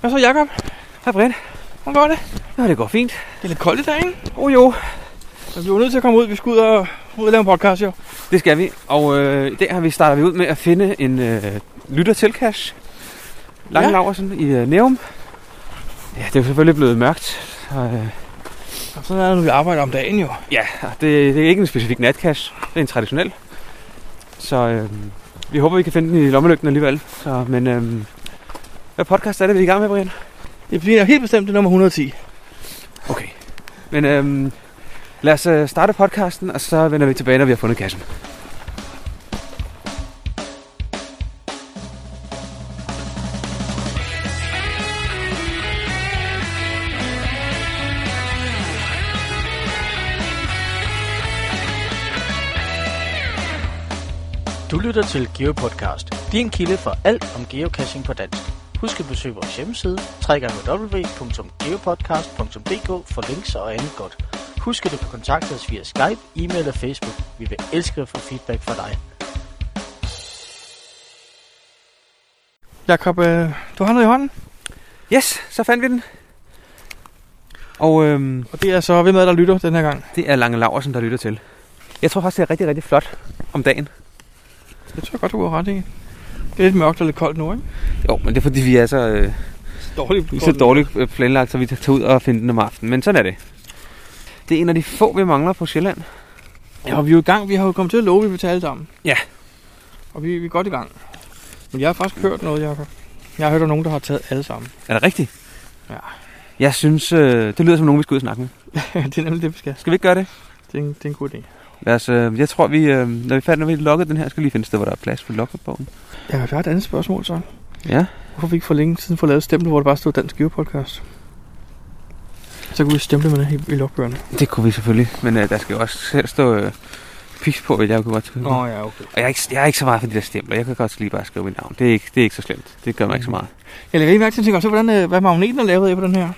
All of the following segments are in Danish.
Hvad så, Jacob? Hej Brian. Hvordan går det? Ja, det går fint. Det er lidt koldt i dag, ikke? Oh jo. Men vi er nødt til at komme ud. Vi skal ud og, ud og lave en podcast, jo. Det skal vi. Og øh, i dag har vi startet vi ud med at finde en øh, lytter til cash. Lange Ja. Laversen i øh, Nærum. Ja, det er jo selvfølgelig blevet mørkt. Så, øh, Og sådan er det, når vi arbejder om dagen, jo. ja, det, det er ikke en specifik natcash. Det er en traditionel. Så øh, vi håber, vi kan finde den i lommelygten alligevel. Så, men øh, hvad podcast er det, vi er i gang med, Brian? Det bliver helt bestemt det er nummer 110. Okay. Men øh, lad os øh, starte podcasten, og så vender vi tilbage, når vi har fundet kassen. Du lytter til GeoPodcast, din kilde for alt om geocaching på dansk. Husk at besøge vores hjemmeside, www.geopodcast.dk for links og andet godt. Husk at du kan kontakte os via Skype, e-mail og Facebook. Vi vil elske at få feedback fra dig. Jacob, øh, du har noget i hånden. Yes, så fandt vi den. Og øh, Og det er så hvem er der lytter den her gang. det er Lange Laversen, der lytter til. Jeg tror faktisk, det er rigtig, rigtig flot om dagen. Det tror jeg godt, du har ret i. Det er lidt mørkt og lidt koldt nu, ikke? Jo, men det er fordi, vi er så, øh, Dårligt. vi er så dårligt øh, planlagt, så vi tager ud og finde den om aftenen. Men sådan er det. Det er en af de få, vi mangler på Sjælland. Ja, og vi er jo i gang. Vi har jo kommet til at love, at vi alle sammen. Ja. Og vi, vi er godt i gang. Men jeg har faktisk hørt noget, Jacob. Jeg har hørt om nogen, der har taget alle sammen. Er det rigtigt? Ja. Jeg synes, øh, det lyder som nogen, vi skal ud og snakke med. det er nemlig det, vi skal. Skal vi ikke gøre det? Det er en, det er en god idé. Lad os, øh, jeg tror, vi, øh, når vi fandt, når vi lukker den her, skal vi lige finde et sted, hvor der er plads for logbogen. Ja, jeg har et andet spørgsmål, så. Ja. Hvorfor vi ikke for længe siden får lavet et stempel, hvor der bare stod Dansk Geopodcast? Så kunne vi stemple med det i, i logbøgerne. Det kunne vi selvfølgelig, men øh, der skal jo også selv stå øh, pis på, vil jeg kunne godt tænke. Nå ja, okay. Og jeg er, ikke, jeg er ikke så meget for de der stempler. Jeg kan godt lige bare skrive mit navn. Det er ikke, det er ikke så slemt. Det gør mig ikke så meget. Jeg lægger lige mærke til, at tænke, så hvordan, øh, hvad magneten er lavet af på den her?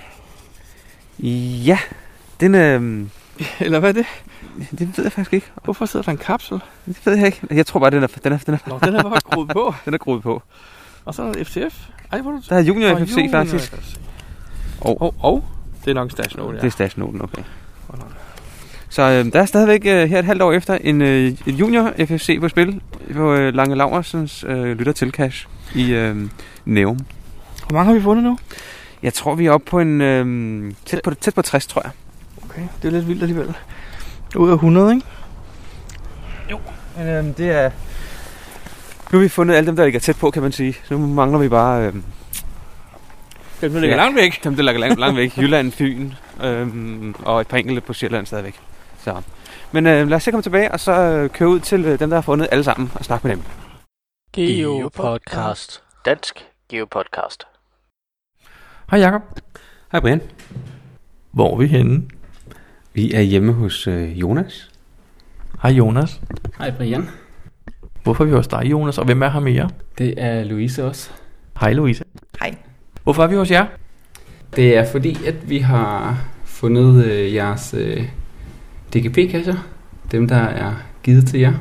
Ja, den, øh, Eller hvad er det? Det ved jeg faktisk ikke. Hvorfor sidder der en kapsel? Det ved jeg ikke. Jeg tror bare, den er, den er, den er, Nå, den er bare skruet på. den er groet på. Og så er der FTF. Ej, hvor du Der er Junior Nå, FFC Junior faktisk. FFC. Og Og, og, det er nok en stationsnote, ja. det er stationsnoten, okay. Så øh, der er stadigvæk øh, her et halvt år efter en, øh, Junior FFC på spil på øh, Lange Laursens øh, lytter til cash i øh, Nævum. Hvor mange har vi fundet nu? Jeg tror, vi er oppe på en øh, tæt, på, tæt på 60, tror jeg. Okay, det er lidt vildt alligevel. Ud af 100, ikke? Men øh, det er... Nu har vi fundet alle dem, der ligger tæt på, kan man sige. Så nu mangler vi bare øh, Dem, der ligger Ja. langt væk. dem, der ligger langt, langt væk. Jylland, Fyn øh, og et par enkelte på Sjælland stadigvæk. Så. Men øh, lad os se komme tilbage, og så øh, køre ud til øh, dem, der har fundet alle sammen, og snakke med dem. GeoPodcast. Dansk GeoPodcast. Hej Jacob. Hej Brian. Hvor er vi henne? Vi er hjemme hos øh, Jonas. Hej Jonas. Hej Brian. Hvorfor er vi hos dig, Jonas? Og hvem er her mere? Det er Louise også. Hej Louise. Hej. Hvorfor er vi hos jer? Det er fordi, at vi har fundet øh, jeres øh, DGP-kasser. Dem, der er givet til jer.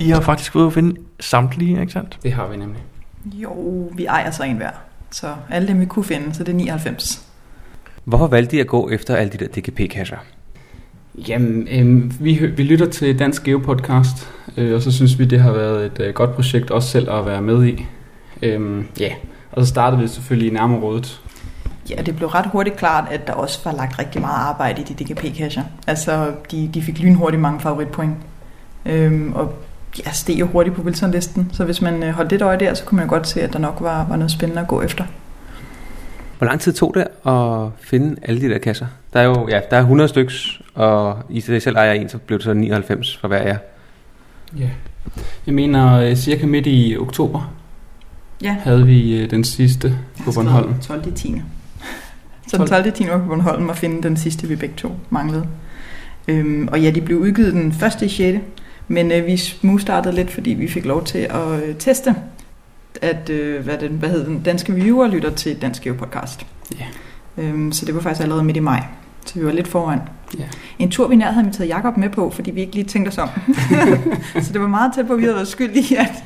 I har faktisk været at finde samtlige, ikke sandt? Det har vi nemlig. Jo, vi ejer så en hver. Så alle dem, vi kunne finde, så det er 99. Hvorfor valgte de at gå efter alle de der DGP-kasser? Jamen, øh, vi, vi lytter til Dansk Geopodcast, øh, og så synes vi, det har været et øh, godt projekt også selv at være med i. Øh, ja, og så startede vi selvfølgelig i nærområdet. Ja, det blev ret hurtigt klart, at der også var lagt rigtig meget arbejde i de DGP-cacher. Altså, de, de fik lynhurtigt mange favoritpoint. Øhm, og ja, steg jo hurtigt på Wilson-listen. Så hvis man øh, holdt lidt øje der, så kunne man jo godt se, at der nok var, var noget spændende at gå efter. Hvor lang tid tog det at finde alle de der kasser? Der er jo ja, der er 100 styks, og I selv ejer en, så blev det så 99 for hver af jer. Ja. Jeg mener, øh, cirka midt i oktober Ja, havde vi øh, den sidste på Bornholm. 12. 10. Så den 12. 10. var på Bornholm og finde den sidste, vi begge to manglede. Øhm, og ja, de blev udgivet den første i 6. Men øh, vi smugstartede lidt, fordi vi fik lov til at øh, teste, at øh, hvad, den, hvad hed den, danske reviewer lytter til Dansk Geo Podcast. Ja. Øhm, så det var faktisk allerede midt i maj. Så vi var lidt foran. Ja. En tur, vi nær havde inviteret Jakob med på, fordi vi ikke lige tænkte os om. så det var meget tæt på, at vi havde været skyld i, at,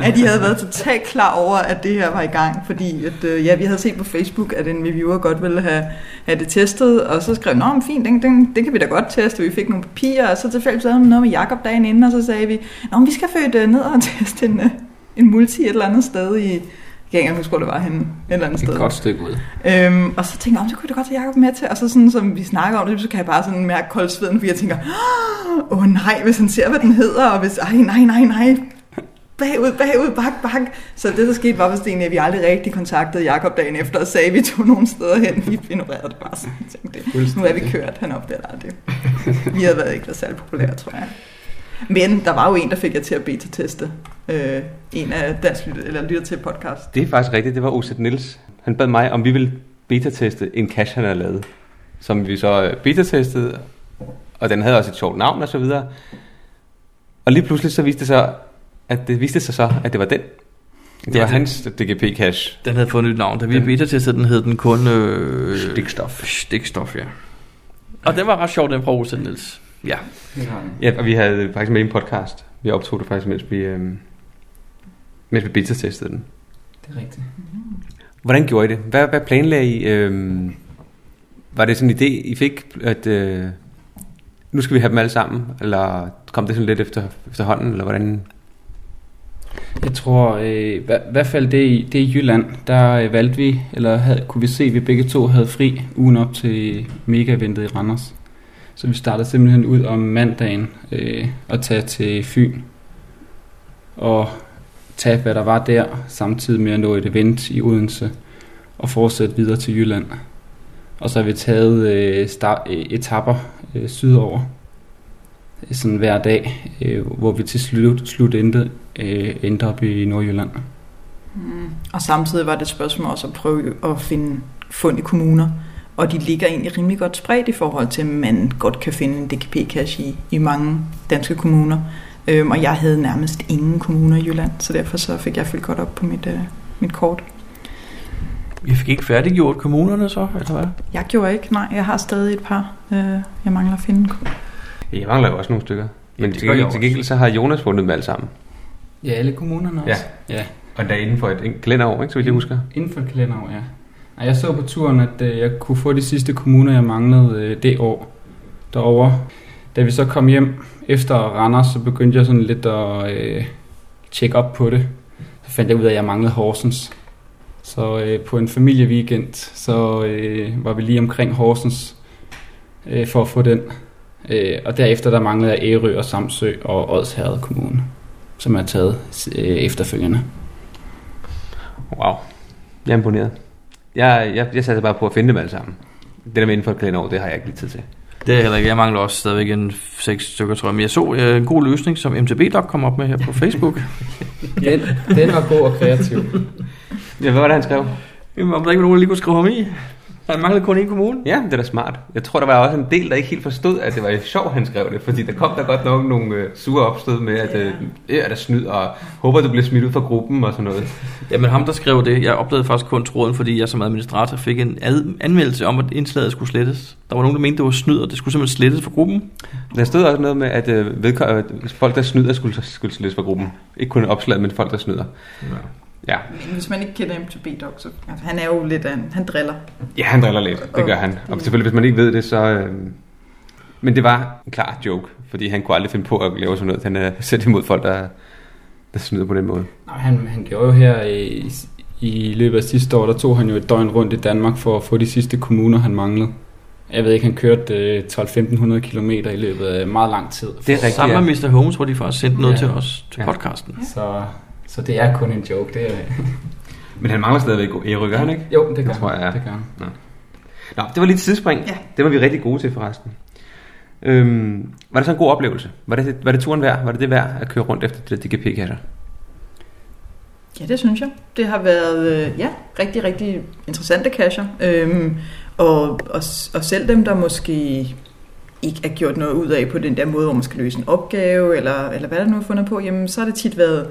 at de havde været totalt klar over, at det her var i gang, fordi at, øh, ja, vi havde set på Facebook, at en reviewer godt ville have, have det testet, og så skrev, nå, men fint, den, den, den kan vi da godt teste, vi fik nogle papirer, og så tilfældigt havde noget med Jakob dagen inden, og så sagde vi, nå, men vi skal føde ned og teste en, øh, en multi et eller andet sted i, jeg kan ikke engang huske, hvor det var henne, et eller andet Et sted. godt stykke ud. Øhm, og så tænkte jeg, om så kunne jeg da godt tage Jacob med til. Og så sådan, som vi snakker om det, så kan jeg bare sådan mærke koldsveden, fordi jeg tænker, åh oh, nej, hvis han ser, hvad den hedder, og hvis, ej nej, nej, nej, bagud, bagud, bak, bak. Så det, der skete, var vist egentlig, at vi aldrig rigtig kontaktede Jakob dagen efter, og sagde, at vi tog nogle steder hen. Vi ignorerede det bare sådan. Tænkte, nu er vi kørt, han opdager aldrig. Vi havde været ikke været særlig populære, tror jeg. Men der var jo en, der fik jer til at beta-teste. Øh, en af dansk lytter, eller lytter til podcast. Det er faktisk rigtigt, det var Osat Niels. Han bad mig, om vi ville beta-teste en cache, han havde lavet. Som vi så øh, beta-testede, og den havde også et sjovt navn og så videre. Og lige pludselig så viste det sig, at det viste sig så, at det var den. Det Ja, var det- hans DGP-cache. Den havde fået et nyt navn. Da vi Den- beta-testede den, hed den kun... Øh, Stikstof. Stikstof, ja. Og den var ret sjov, den fra Olsen Niels. Ja. Ja, og vi havde faktisk med i en podcast. Vi optog det faktisk, mens vi, øh, mens vi beta-testede den. Det er rigtigt. Hvordan gjorde I det? Hvad, hvad planlagde I? Øhm, var det sådan en idé, I fik, at øh, nu skal vi have dem alle sammen? Eller kom det sådan lidt efter, efterhånden? Eller hvordan? Jeg tror, øh, i hver- hvert fald det, i- det i Jylland, der øh, valgte vi, eller havde, kunne vi se, at vi begge to havde fri ugen op til mega-eventet i Randers. Så vi startede simpelthen ud om mandagen øh, og tage til Fyn og tage, hvad der var der, samtidig med at nå et event i Odense og fortsætte videre til Jylland. Og så har vi taget øh, start, øh, etapper øh, sydover, øh, sådan hver dag, øh, hvor vi til slut, slut endte, øh, endte op i Nordjylland. Mm. Og samtidig var det et spørgsmål også at prøve at finde fund i kommuner. Og de ligger egentlig rimelig godt spredt i forhold til, at man godt kan finde en DKP-cache i, i mange danske kommuner. Øhm, og jeg havde nærmest ingen kommuner i Jylland, så derfor så fik jeg fyldt godt op på mit, øh, mit kort. Vi fik ikke færdiggjort kommunerne så, eller hvad? Jeg gjorde ikke, nej, jeg har stadig et par, øh, jeg mangler at finde. Jeg mangler jo også nogle stykker. Men det til jeg gengæld, til gengæld så har Jonas fundet dem alle sammen. Ja, alle kommunerne også. ja. Og der er inden for et en kalenderår, ikke, så vidt jeg husker. Inden for et kalenderår, ja. Jeg så på turen, at øh, jeg kunne få de sidste kommuner, jeg manglede øh, det år derovre. Da vi så kom hjem efter Randers, så begyndte jeg sådan lidt at øh, tjekke op på det. Så fandt jeg ud af, at jeg manglede Horsens. Så øh, på en familieweekend, så øh, var vi lige omkring Horsens øh, for at få den. Øh, og derefter der manglede jeg Ærø og Samsø og Odsherred Kommune, som er taget øh, efterfølgende. Wow. Jeg er imponeret. Jeg, jeg, jeg satte bare på at finde dem alle sammen. Det der med inden for et kalenderår, det har jeg ikke lige tid til. Det er heller ikke. Jeg mangler også stadigvæk en seks stykker, tror jeg. Men jeg så øh, en god løsning, som MTB-Doc kom op med her på Facebook. Den, den var god og kreativ. Ja, hvad var det, han skrev? Jamen, om der ikke var nogen, der lige kunne skrive ham i. Han manglede kun en kommune. Ja, det er da smart. Jeg tror, der var også en del, der ikke helt forstod, at det var sjovt, han skrev det. Fordi der kom der godt nok nogle øh, sure opstød med, at øh, øh, er der snyd, og håber, du bliver smidt ud fra gruppen og sådan noget. Jamen ham, der skrev det, jeg oplevede faktisk kun tråden, fordi jeg som administrator fik en ad- anmeldelse om, at indslaget skulle slettes. Der var nogen, der mente, det var snyd, og det skulle simpelthen slettes fra gruppen. Der stod også noget med, at øh, folk, der snyder, skulle, skulle slides fra gruppen. Ikke kun opslag, men folk, der snyder. Ja. Men hvis man ikke kender MTB-Doc, så altså, han er jo lidt af en, han driller. ja, han driller lidt. Det gør han. Og selvfølgelig, hvis man ikke ved det, så... Øh, men det var en klar joke, fordi han kunne aldrig finde på at lave sådan noget. Han er sæt imod folk, der, der snyder på den måde. Nej, han, han gjorde jo her i, i løbet af sidste år, der tog han jo et døgn rundt i Danmark for at få de sidste kommuner, han manglede. Jeg ved ikke, han kørte øh, 12-1500 km i løbet af meget lang tid. Det er rigtigt, Sammen ja. med Mr. Holmes, hvor de faktisk sendte noget Ja. til os, til Ja. podcasten. Så, så det er kun en joke. Det er, Men han mangler stadigvæk Erik, gør han ikke? jo, det gør Det tror jeg, han. Det gør han. Nå, det var lige et sidespring. Ja. Det var vi rigtig gode til forresten. Øhm, var det så en god oplevelse? Var det, var det turen værd? Var det det værd at køre rundt efter de der DGP-kasser? Ja, det synes jeg. Det har været øh, ja, rigtig, rigtig interessante cacher. Øhm, og, og, og selv dem, der måske ikke er gjort noget ud af på den der måde, hvor man skal løse en opgave, eller, eller hvad der nu er fundet på, jamen så har det tit været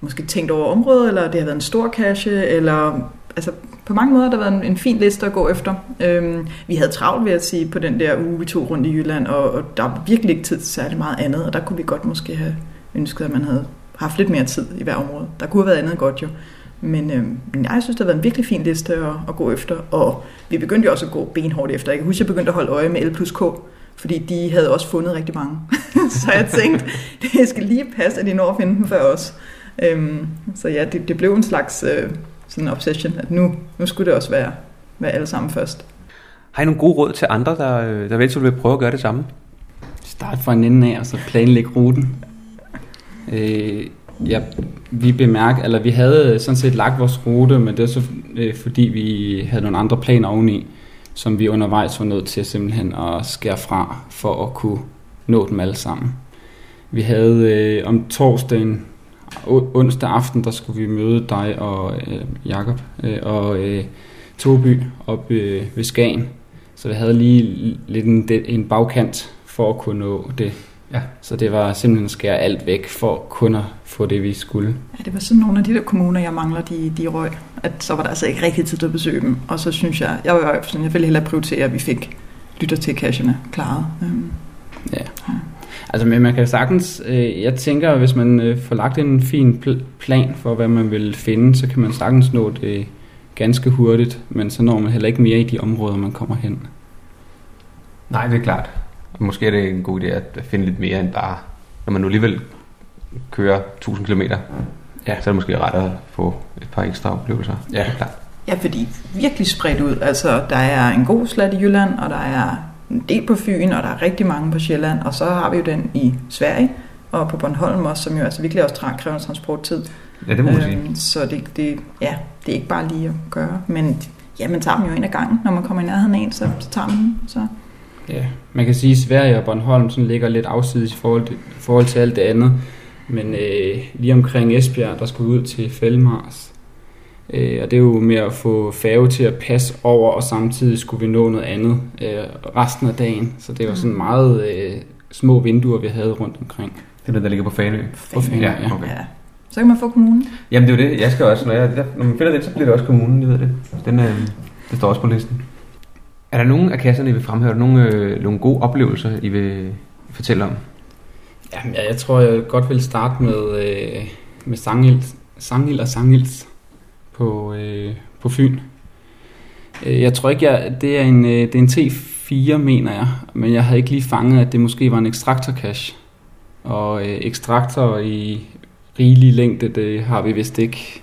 måske tænkt over området, eller det har været en stor cache, eller altså på mange måder har der været en, en fin liste at gå efter. Øhm, vi havde travlt ved at sige på den der uge, vi tog rundt i Jylland, og, og der var virkelig ikke tid til særlig meget andet, og der kunne vi godt måske have ønsket, at man havde haft lidt mere tid i hver område. Der kunne have været andet godt jo. Men øh, jeg synes, det har været en virkelig fin liste at, at gå efter. Og vi begyndte jo også at gå benhårdt efter. Jeg kan huske, at jeg begyndte at holde øje med L plus K, fordi de havde også fundet rigtig mange. så jeg tænkte, det skal lige passe, at de når at finde dem før os. Øhm, så ja, det, det blev en slags øh, sådan obsession, at nu, nu skulle det også være, være alle sammen først. Har I nogle gode råd til andre, der, øh, der vel vil prøve at gøre det samme? Start fra en ende af, og så planlægge ruten. Øh, ja, vi bemærk, eller vi havde sådan set lagt vores rute, men det er så øh, fordi vi havde nogle andre planer oveni, som vi undervejs var nødt til simpelthen at skære fra, for at kunne nå dem alle sammen. Vi havde øh, om torsdagen, onsdag aften, der skulle vi møde dig og øh, Jakob øh, og øh, Toby op øh, ved Skagen. Så vi havde lige lidt en, en bagkant for at kunne nå det. Ja. Så det var simpelthen at skære alt væk for kun at få det, vi skulle. Ja, det var sådan nogle af de der kommuner, jeg mangler, de, de røg. At så var der altså ikke rigtig tid til at besøge dem. Og så synes jeg, jeg, var, sådan, jeg ville hellere prioritere, at vi fik lytter til cashene klaret. Øhm, ja. ja. Altså, men man kan sagtens, øh, jeg tænker, hvis man øh, får lagt en fin pl- plan for, hvad man vil finde, så kan man sagtens nå det ganske hurtigt, men så når man heller ikke mere i de områder, man kommer hen. Nej, det er klart. Måske er det en god idé at finde lidt mere end bare, når man nu alligevel kører 1000 km, ja. så er det måske ret at få et par ekstra oplevelser. Ja, klart. Ja, fordi virkelig spredt ud. Altså, der er en god slat i Jylland, og der er en del på Fyn, og der er rigtig mange på Sjælland, og så har vi jo den i Sverige, og på Bornholm også, som jo altså virkelig også kræver transporttid. Ja, det må man sige. Øhm, så det, det, ja, det er ikke bare lige at gøre, men ja, man tager dem jo ind ad gangen. Når man kommer i nærheden af en, så, så tager man dem. Så. Ja, man kan sige, at Sverige og Bornholm sådan ligger lidt afsides i forhold til, i forhold til alt det andet. Men øh, lige omkring Esbjerg, der skulle ud til Fældmars. Øh, og det er jo med at få færge til at passe over, og samtidig skulle vi nå noget andet øh, resten af dagen. Så det var sådan meget øh, små vinduer, vi havde rundt omkring. Det er det, der ligger på Fanø. På Fanø, ja. Okay. ja. Så kan man få kommunen. Jamen det er jo det. Jeg skal også, når, jeg, når man finder det, så bliver det også kommunen, jeg ved det. Den, øh, det står også på listen. Er der nogen af kasserne, I vil fremhøre? Nogle, øh, nogle gode oplevelser, I vil fortælle om? Jamen, ja, jeg tror, jeg godt vil starte med, øh, med Sangild, Sangild og Sangils på, øh, på Fyn. Øh, jeg tror ikke, jeg, det, er en, øh, det er en T4, mener jeg, men jeg havde ikke lige fanget, at det måske var en ekstraktor cache. Og øh, ekstraktor i rigelig længde, det har vi vist ikke.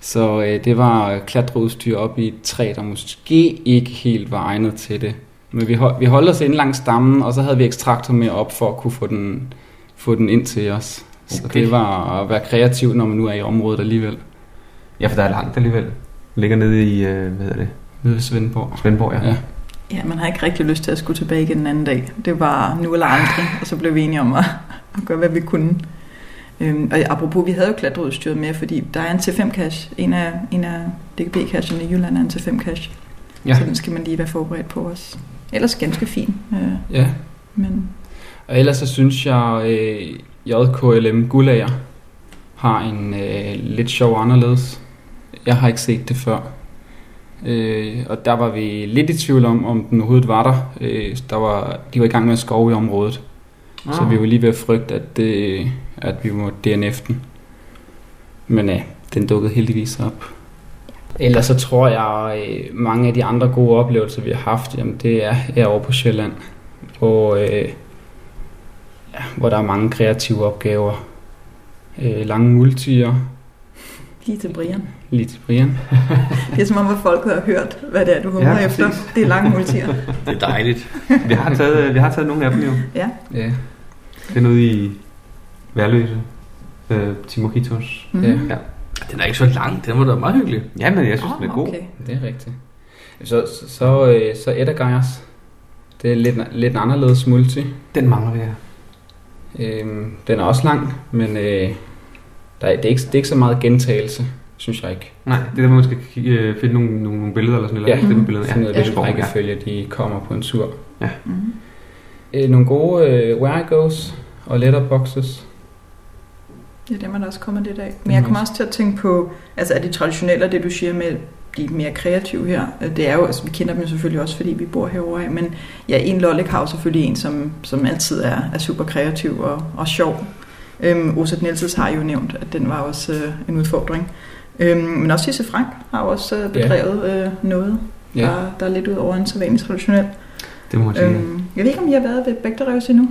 Så øh, det var klatreudstyr op i et træ, der måske ikke helt var egnet til det. Men vi, hold, vi holdt os ind langs stammen, og så havde vi ekstraktor med op for at kunne få den, få den ind til os. Okay. Så det var at være kreativ, når man nu er i området alligevel. Ja, for der er langt alligevel. Ligger nede i, øh, hvad hedder det? Nede ved Svendborg. Svendborg, ja. ja. Ja, man har ikke rigtig lyst til at skulle tilbage igen den anden dag. Det var nu eller aldrig, og så blev vi enige om at, at gøre, hvad vi kunne. Øhm, og apropos, vi havde jo klatreudstyret med, fordi der er en T5-cache. En af, en af DGB-cacherne i Jylland er en T5-cache. Ja. Så den skal man lige være forberedt på os. Ellers ganske fin. Øh, ja. Men... Og ellers så synes jeg, øh, JKLM Gulager har en øh, lidt sjov anderledes. Jeg har ikke set det før. Øh, og der var vi lidt i tvivl om, om den overhovedet var der. Øh, der var, de var i gang med at skove i området. Ah. Så vi var lige ved at frygte, at, det, at vi må DNF den. Men ja, den dukkede heldigvis op. Ellers så tror jeg, at øh, mange af de andre gode oplevelser, vi har haft, jamen det er herovre på Sjælland. Hvor, øh, ja, hvor der er mange kreative opgaver. Øh, lange multier. Lige til Brian. Til Brian. det er som om, at folk har hørt, hvad det er, du hungrer ja, efter. Det er lange multier. det er dejligt. vi, har taget, vi har taget nogle af dem jo. Ja. ja. Det er noget i Værløse. Øh, Timokitos. Mm. Ja. ja. Den er ikke så lang, den var da meget hyggelig. Ja, men jeg synes, oh, den er god. Okay. Det er rigtigt. Så, så, så, øh, så Eddergeiers. Det er lidt, lidt en anderledes multi. Den mangler vi, ja. Øhm, den er også lang, men øh, der er, det, er ikke, det er ikke så meget gentagelse, synes jeg ikke. Nej, det er der, man skal øh, finde nogle, nogle, nogle billeder eller sådan noget. Ja, mm. billeder. Finde ja. noget, rækkefølge, ja. de kommer på en tur. Ja. Mm. Øh, nogle gode øh, Where I Goes og letterboxes. Ja, det er der også kommet lidt af. Men jeg kommer også til at tænke på, altså er det traditionelle, det du siger med de mere kreative her, det er jo, altså vi kender dem selvfølgelig også, fordi vi bor herovre af, men ja, en Lollik har jo selvfølgelig en, som, som altid er, er super kreativ og, og sjov. Øhm, Osat Nielses har jo nævnt, at den var også øh, en udfordring. Øhm, men også Sisse Frank har jo også øh, bedrevet øh, noget, Ja. der, der er lidt ud over en sædvanlig traditionel. Det må man sige. Øhm, jeg ved ikke, om I har været ved Bægterevs endnu?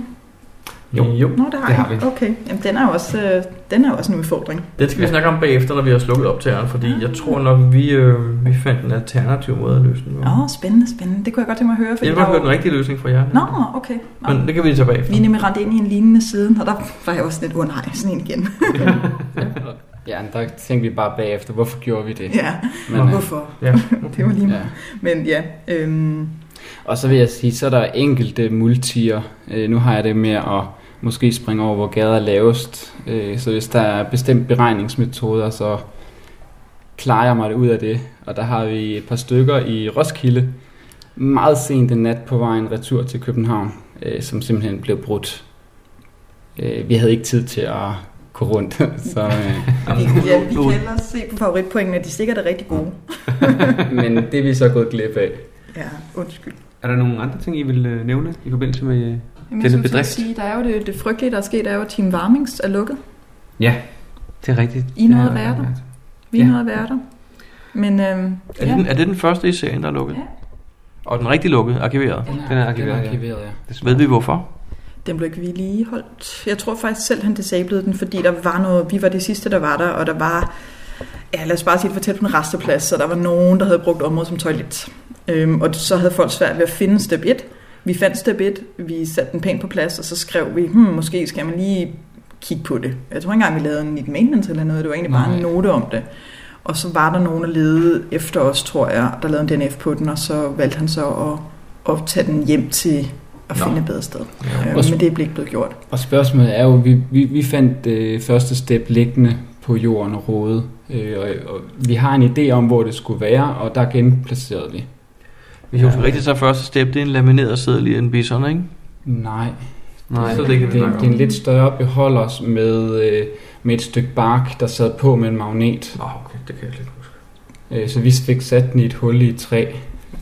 Jo. jo. Nå, det har, Det I. har vi. Okay, Jamen, den er jo også, øh, den er jo også en udfordring. Den skal vi snakke om bagefter, når vi har slukket op til fordi jeg tror nok, vi, øh, vi fandt en alternativ måde at løse den på. Åh, oh, spændende, spændende. Det kunne jeg godt tænke mig at høre. Jeg vil der er høre jo- den rigtige løsning fra jer. Nå, okay. Nå. Men det kan vi tage bagefter. Vi er nemlig rendt ind i en lignende siden, og der var jeg også lidt, åh oh, nej, sådan en igen. Ja, der tænkte vi bare bagefter, hvorfor gjorde vi det? ja, Men, og øh, hvorfor? Ja. Det var lige ja. Men ja, øhm, Og så vil jeg sige, så er der enkelte multier. Øh, nu har jeg det med at måske springe over, hvor gader er lavest. Øh, så hvis der er bestemt beregningsmetoder, så klarer jeg mig det ud af det. Og der har vi et par stykker i Roskilde, meget sent en nat på vejen retur til København, øh, som simpelthen blev brudt. Øh, vi havde ikke tid til at gå rundt, så, øh, vi, ja, vi kan ellers se på favoritpoengene, de sikkert er rigtig gode. men det er vi så gået glip af. Ja, undskyld. Er der nogle andre ting, I vil øh, nævne i forbindelse med... øh, Jamen, Denne jeg bedrift. sige, der er jo det, det frygtelige, der er sket, er jo, at Team Warmings er lukket. Ja, det er rigtigt. I Ja, at være der. Vi Ja. ja. nåede at være der. Men øhm, Er, det ja. den, er det den første i serien, der er lukket? Ja. Og den rigtig lukket, arkiveret? Den er arkiveret, ja. arkiveret ja. Desværre. Ved vi hvorfor? Den blev ikke vedligeholdt. Jeg tror faktisk selv, han disablede den, fordi der var noget, vi var de sidste, der var der, og der var, ja lad os bare sige, det var tæt på en resteplads, så der var nogen, der havde brugt området som toilet. Øhm, og så havde folk svært ved at finde step 1. Vi fandt step 1, vi satte den pænt på plads, og så skrev vi, hmm, måske skal man lige kigge på det. Jeg tror ikke engang, vi lavede en neat maintenance eller noget, det var egentlig bare Nej. en note om det. Og så var der nogen, der ledede efter os, tror jeg, der lavede en DNF på den, og så valgte han så at, at tage den hjem til at Nå. finde et bedre sted. Ja. Øh, men det blev ikke blevet gjort. Og spørgsmålet er jo, vi, vi, vi fandt øh, første step liggende på jorden og rode, øh, og, og vi har en idé om, hvor det skulle være, og der genplacerede vi. Hvis jeg husker rigtigt, så er første step, det er en lamineret seddel i en bison, ikke? Nej, Nej, så det, det ikke det, det, det er en lidt større beholder med, øh, med et stykke bark, der sad på med en magnet. Nå, okay, det kan jeg lidt huske. Øh, så vi fik sat den i et hul i et træ,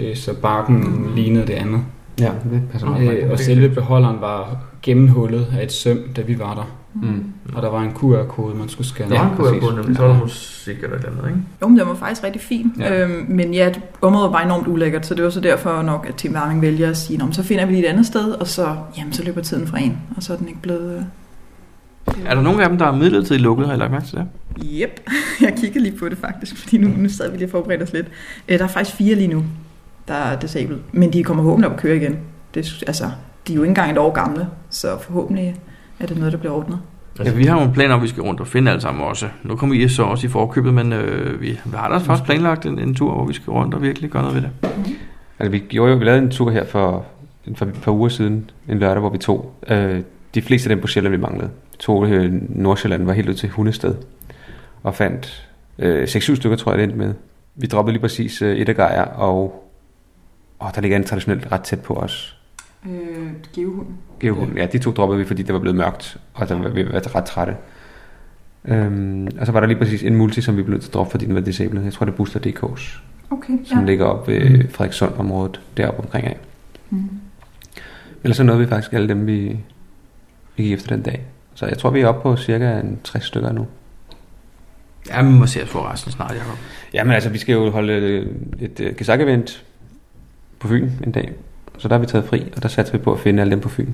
øh, så barken mm. lignede det andet. Ja, det passer meget. Øh, og selve beholderen var gennemhullet af et søm, da vi var der. Mm. Og der var en QR-kode, man skulle scanne. Kunne jeg præcis. på, nemlig. så var der musik eller et andet, ikke? Jo, men den var faktisk rigtig fin. Ja. Ja. Øhm, men ja, området var enormt ulækkert, så det var så derfor nok, at Team Warming vælger at sige, "Nå, men så finder vi lige et andet sted, og så, jamen, så løber tiden fra en, og så er den ikke blevet... Øh... Er der nogen af dem, der er midlertidigt lukket, har I lagt mærke til det? Yep, jeg kiggede lige på det faktisk, fordi nu, nu sad vi lige og forberedte os lidt. Øh, der er faktisk fire lige nu, der er disabled, men de kommer forhåbentlig op at køre igen. Det, altså, de er jo ikke engang et år gamle, så forhåbentlig er det noget, der bliver ordnet. Altså, vi har nogle planer om, vi skal rundt og finde alle sammen også. Nu kommer I så også i forkøbet, men øh, vi, vi har da faktisk planlagt en, en tur, hvor vi skal rundt og virkelig gøre noget ved det. Altså, vi gjorde jo, vi lavede en tur her for, for et par uger siden, en lørdag, hvor vi tog. Øh, de fleste af dem på Sjælland, vi manglede. Vi tog øh, Nordsjælland, var helt ud til Hundested, og fandt øh, 6-7 stykker, tror jeg, det endte med. Vi droppede lige præcis øh, et af Gejer, og åh, der ligger en traditionelt ret tæt på os. Øh, Geohunden. Geohunden. Ja, de to droppede vi, fordi det var blevet mørkt, og der var vi var ret trætte. Øhm, og så var der lige præcis en multi, som vi blev nødt til at droppe, fordi den var disabled. Jeg tror, det er Booster DK's, Okay, som ja. ligger op ved Frederikssund-området, deroppe omkring af. Mm. Ellers så nåede vi faktisk alle dem, vi, vi gik efter den dag. Så jeg tror, vi er oppe på cirka en 60 stykker nu. Ja, vi må se at få resten snart, Jacob. Jamen altså, vi skal jo holde øh, et uh, gesak-event på Fyn en dag. Så der har vi taget fri, og der satser vi på at finde alle dem på Fyn.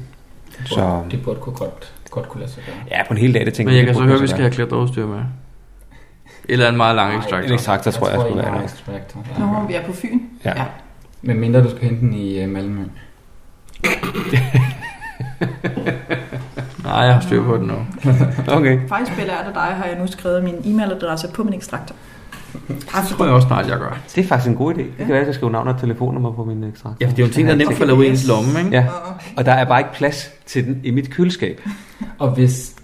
Så Det burde kunne godt, godt kunne lade sig gøre. ja, på en hel dag, det tænker Men jeg kan det så burde høre, at vi skal have klatreudstyr med. Eller en meget lang Nej, extractor. En extractor, tror jeg, jeg skulle I være har der. extractor. Nå, vi er på Fyn. Ja. Ja. Men mindre du skal hente den i uh, Malmø. Nej, jeg har styr på den nu. Okay. Faktisk belært af dig, har jeg nu skrevet min e-mailadresse på min ekstraktor. Det tror jeg også snart, jeg gør. Det er faktisk en god idé. Det kan være, at jeg skal skrive navn og telefonnummer på min ekstrakt. Ja, for det er jo en ting, der nemt falder ud i ens lomme, ikke? Ja, og der er bare ikke plads til den i mit køleskab. Og hvis,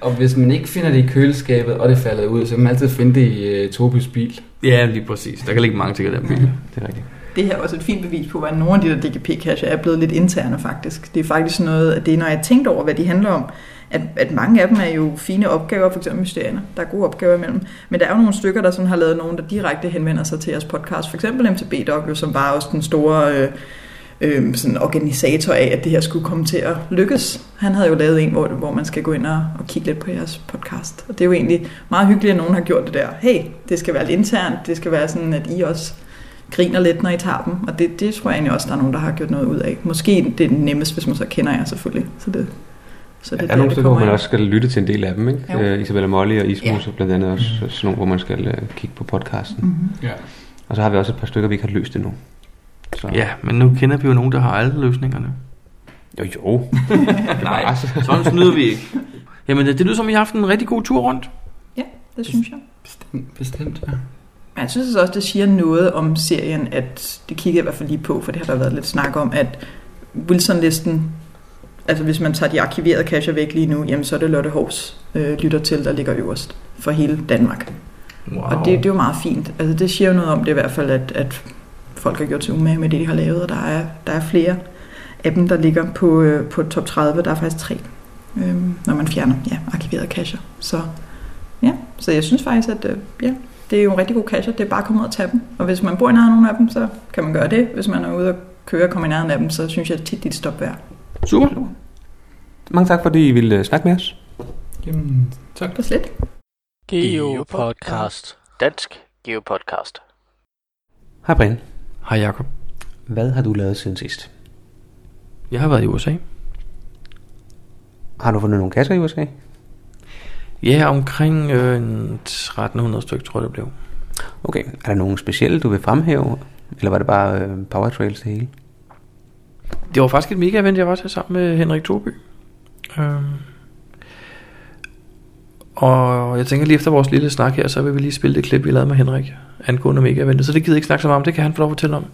og hvis man ikke finder det i køleskabet, og det falder ud, så kan man altid finde det i uh, Tobys bil. Ja, lige præcis. Der kan ligge mange ting i den bil. Det er rigtigt. Det her er også et fint bevis på, at nogle af de der DGP-cacher er blevet lidt interne faktisk. Det er faktisk noget, at det er, når jeg tænkt over, hvad de handler om, at, at mange af dem er jo fine opgaver, for eksempel mysterierne. Der er gode opgaver imellem. Men der er jo nogle stykker, der sådan har lavet nogen, der direkte henvender sig til jeres podcast. For eksempel MTB Dog, som var også den store øh, øh, sådan organisator af, at det her skulle komme til at lykkes. Han havde jo lavet en, hvor, hvor man skal gå ind og, og kigge lidt på jeres podcast. Og det er jo egentlig meget hyggeligt, at nogen har gjort det der. Hey, det skal være lidt internt, det skal være sådan, at I også griner lidt, når I tager dem. Og det, det tror jeg egentlig også, der er nogen, der har gjort noget ud af. Måske det er nemmest, hvis man så kender jer selvfølgelig. Så det, så det Ja, der er nogle stykker, hvor kommer man ind. også skal lytte til en del af dem, ikke? Jo. Øh, Isabella Molly og Ismus Ja. er blandt andet også sådan nogle, hvor man skal øh, kigge på podcasten. Mhm. Ja. Og så har vi også et par stykker, vi ikke har løst endnu. Så. Ja, men nu kender vi jo nogen, der har alle løsningerne. Jo, jo. Nej, sådan snyder vi ikke. Jamen, det lyder som, I har haft en rigtig god tur rundt. Det synes jeg. Bestemt, bestemt ja. Men jeg synes også, det siger noget om serien, at det kigger jeg i hvert fald lige på, for det har der været lidt snak om, at Wilson-listen, altså hvis man tager de arkiverede cacher væk lige nu, jamen så er det Lotte Hors øh, lytter til, der ligger øverst for hele Danmark. Wow. Og det, det er jo meget fint. Altså det siger jo noget om det i hvert fald, at, at folk har gjort sig umage med det, de har lavet, og der er, der er flere af dem, der ligger på, øh, på top 30. Der er faktisk tre, øh, når man fjerner ja, arkiverede cacher. Så ja, så jeg synes faktisk, at øh, ja, det er jo en rigtig god cacher. Det er bare at komme ud og tage dem. Og hvis man bor i nærheden af nogle af dem, så kan man gøre det. Hvis man er ude og køre og kommer i nærheden af dem, så synes jeg tit, dit stop værd. Super. Mange tak, fordi I ville øh, snakke med os. Jamen, tak. Det slet. Geopodcast. Dansk Geopodcast. Hej Brian. Hej Jacob. Hvad har du lavet siden sidst? Jeg har været i USA. Har du fundet nogle kasser i USA? Ja, omkring øh, en 1300 stykker, tror jeg det blev. Okay. Er der nogen specielle, du vil fremhæve? Eller var det bare øh, Power Trails det hele? Det var faktisk et mega event, jeg var til sammen med Henrik Torby. Øhm. Og jeg tænker lige efter vores lille snak her, så vil vi lige spille det klip, vi lavede med Henrik angående mega eventet. Så det gider jeg ikke snakke så meget om, det kan han få lov at fortælle om.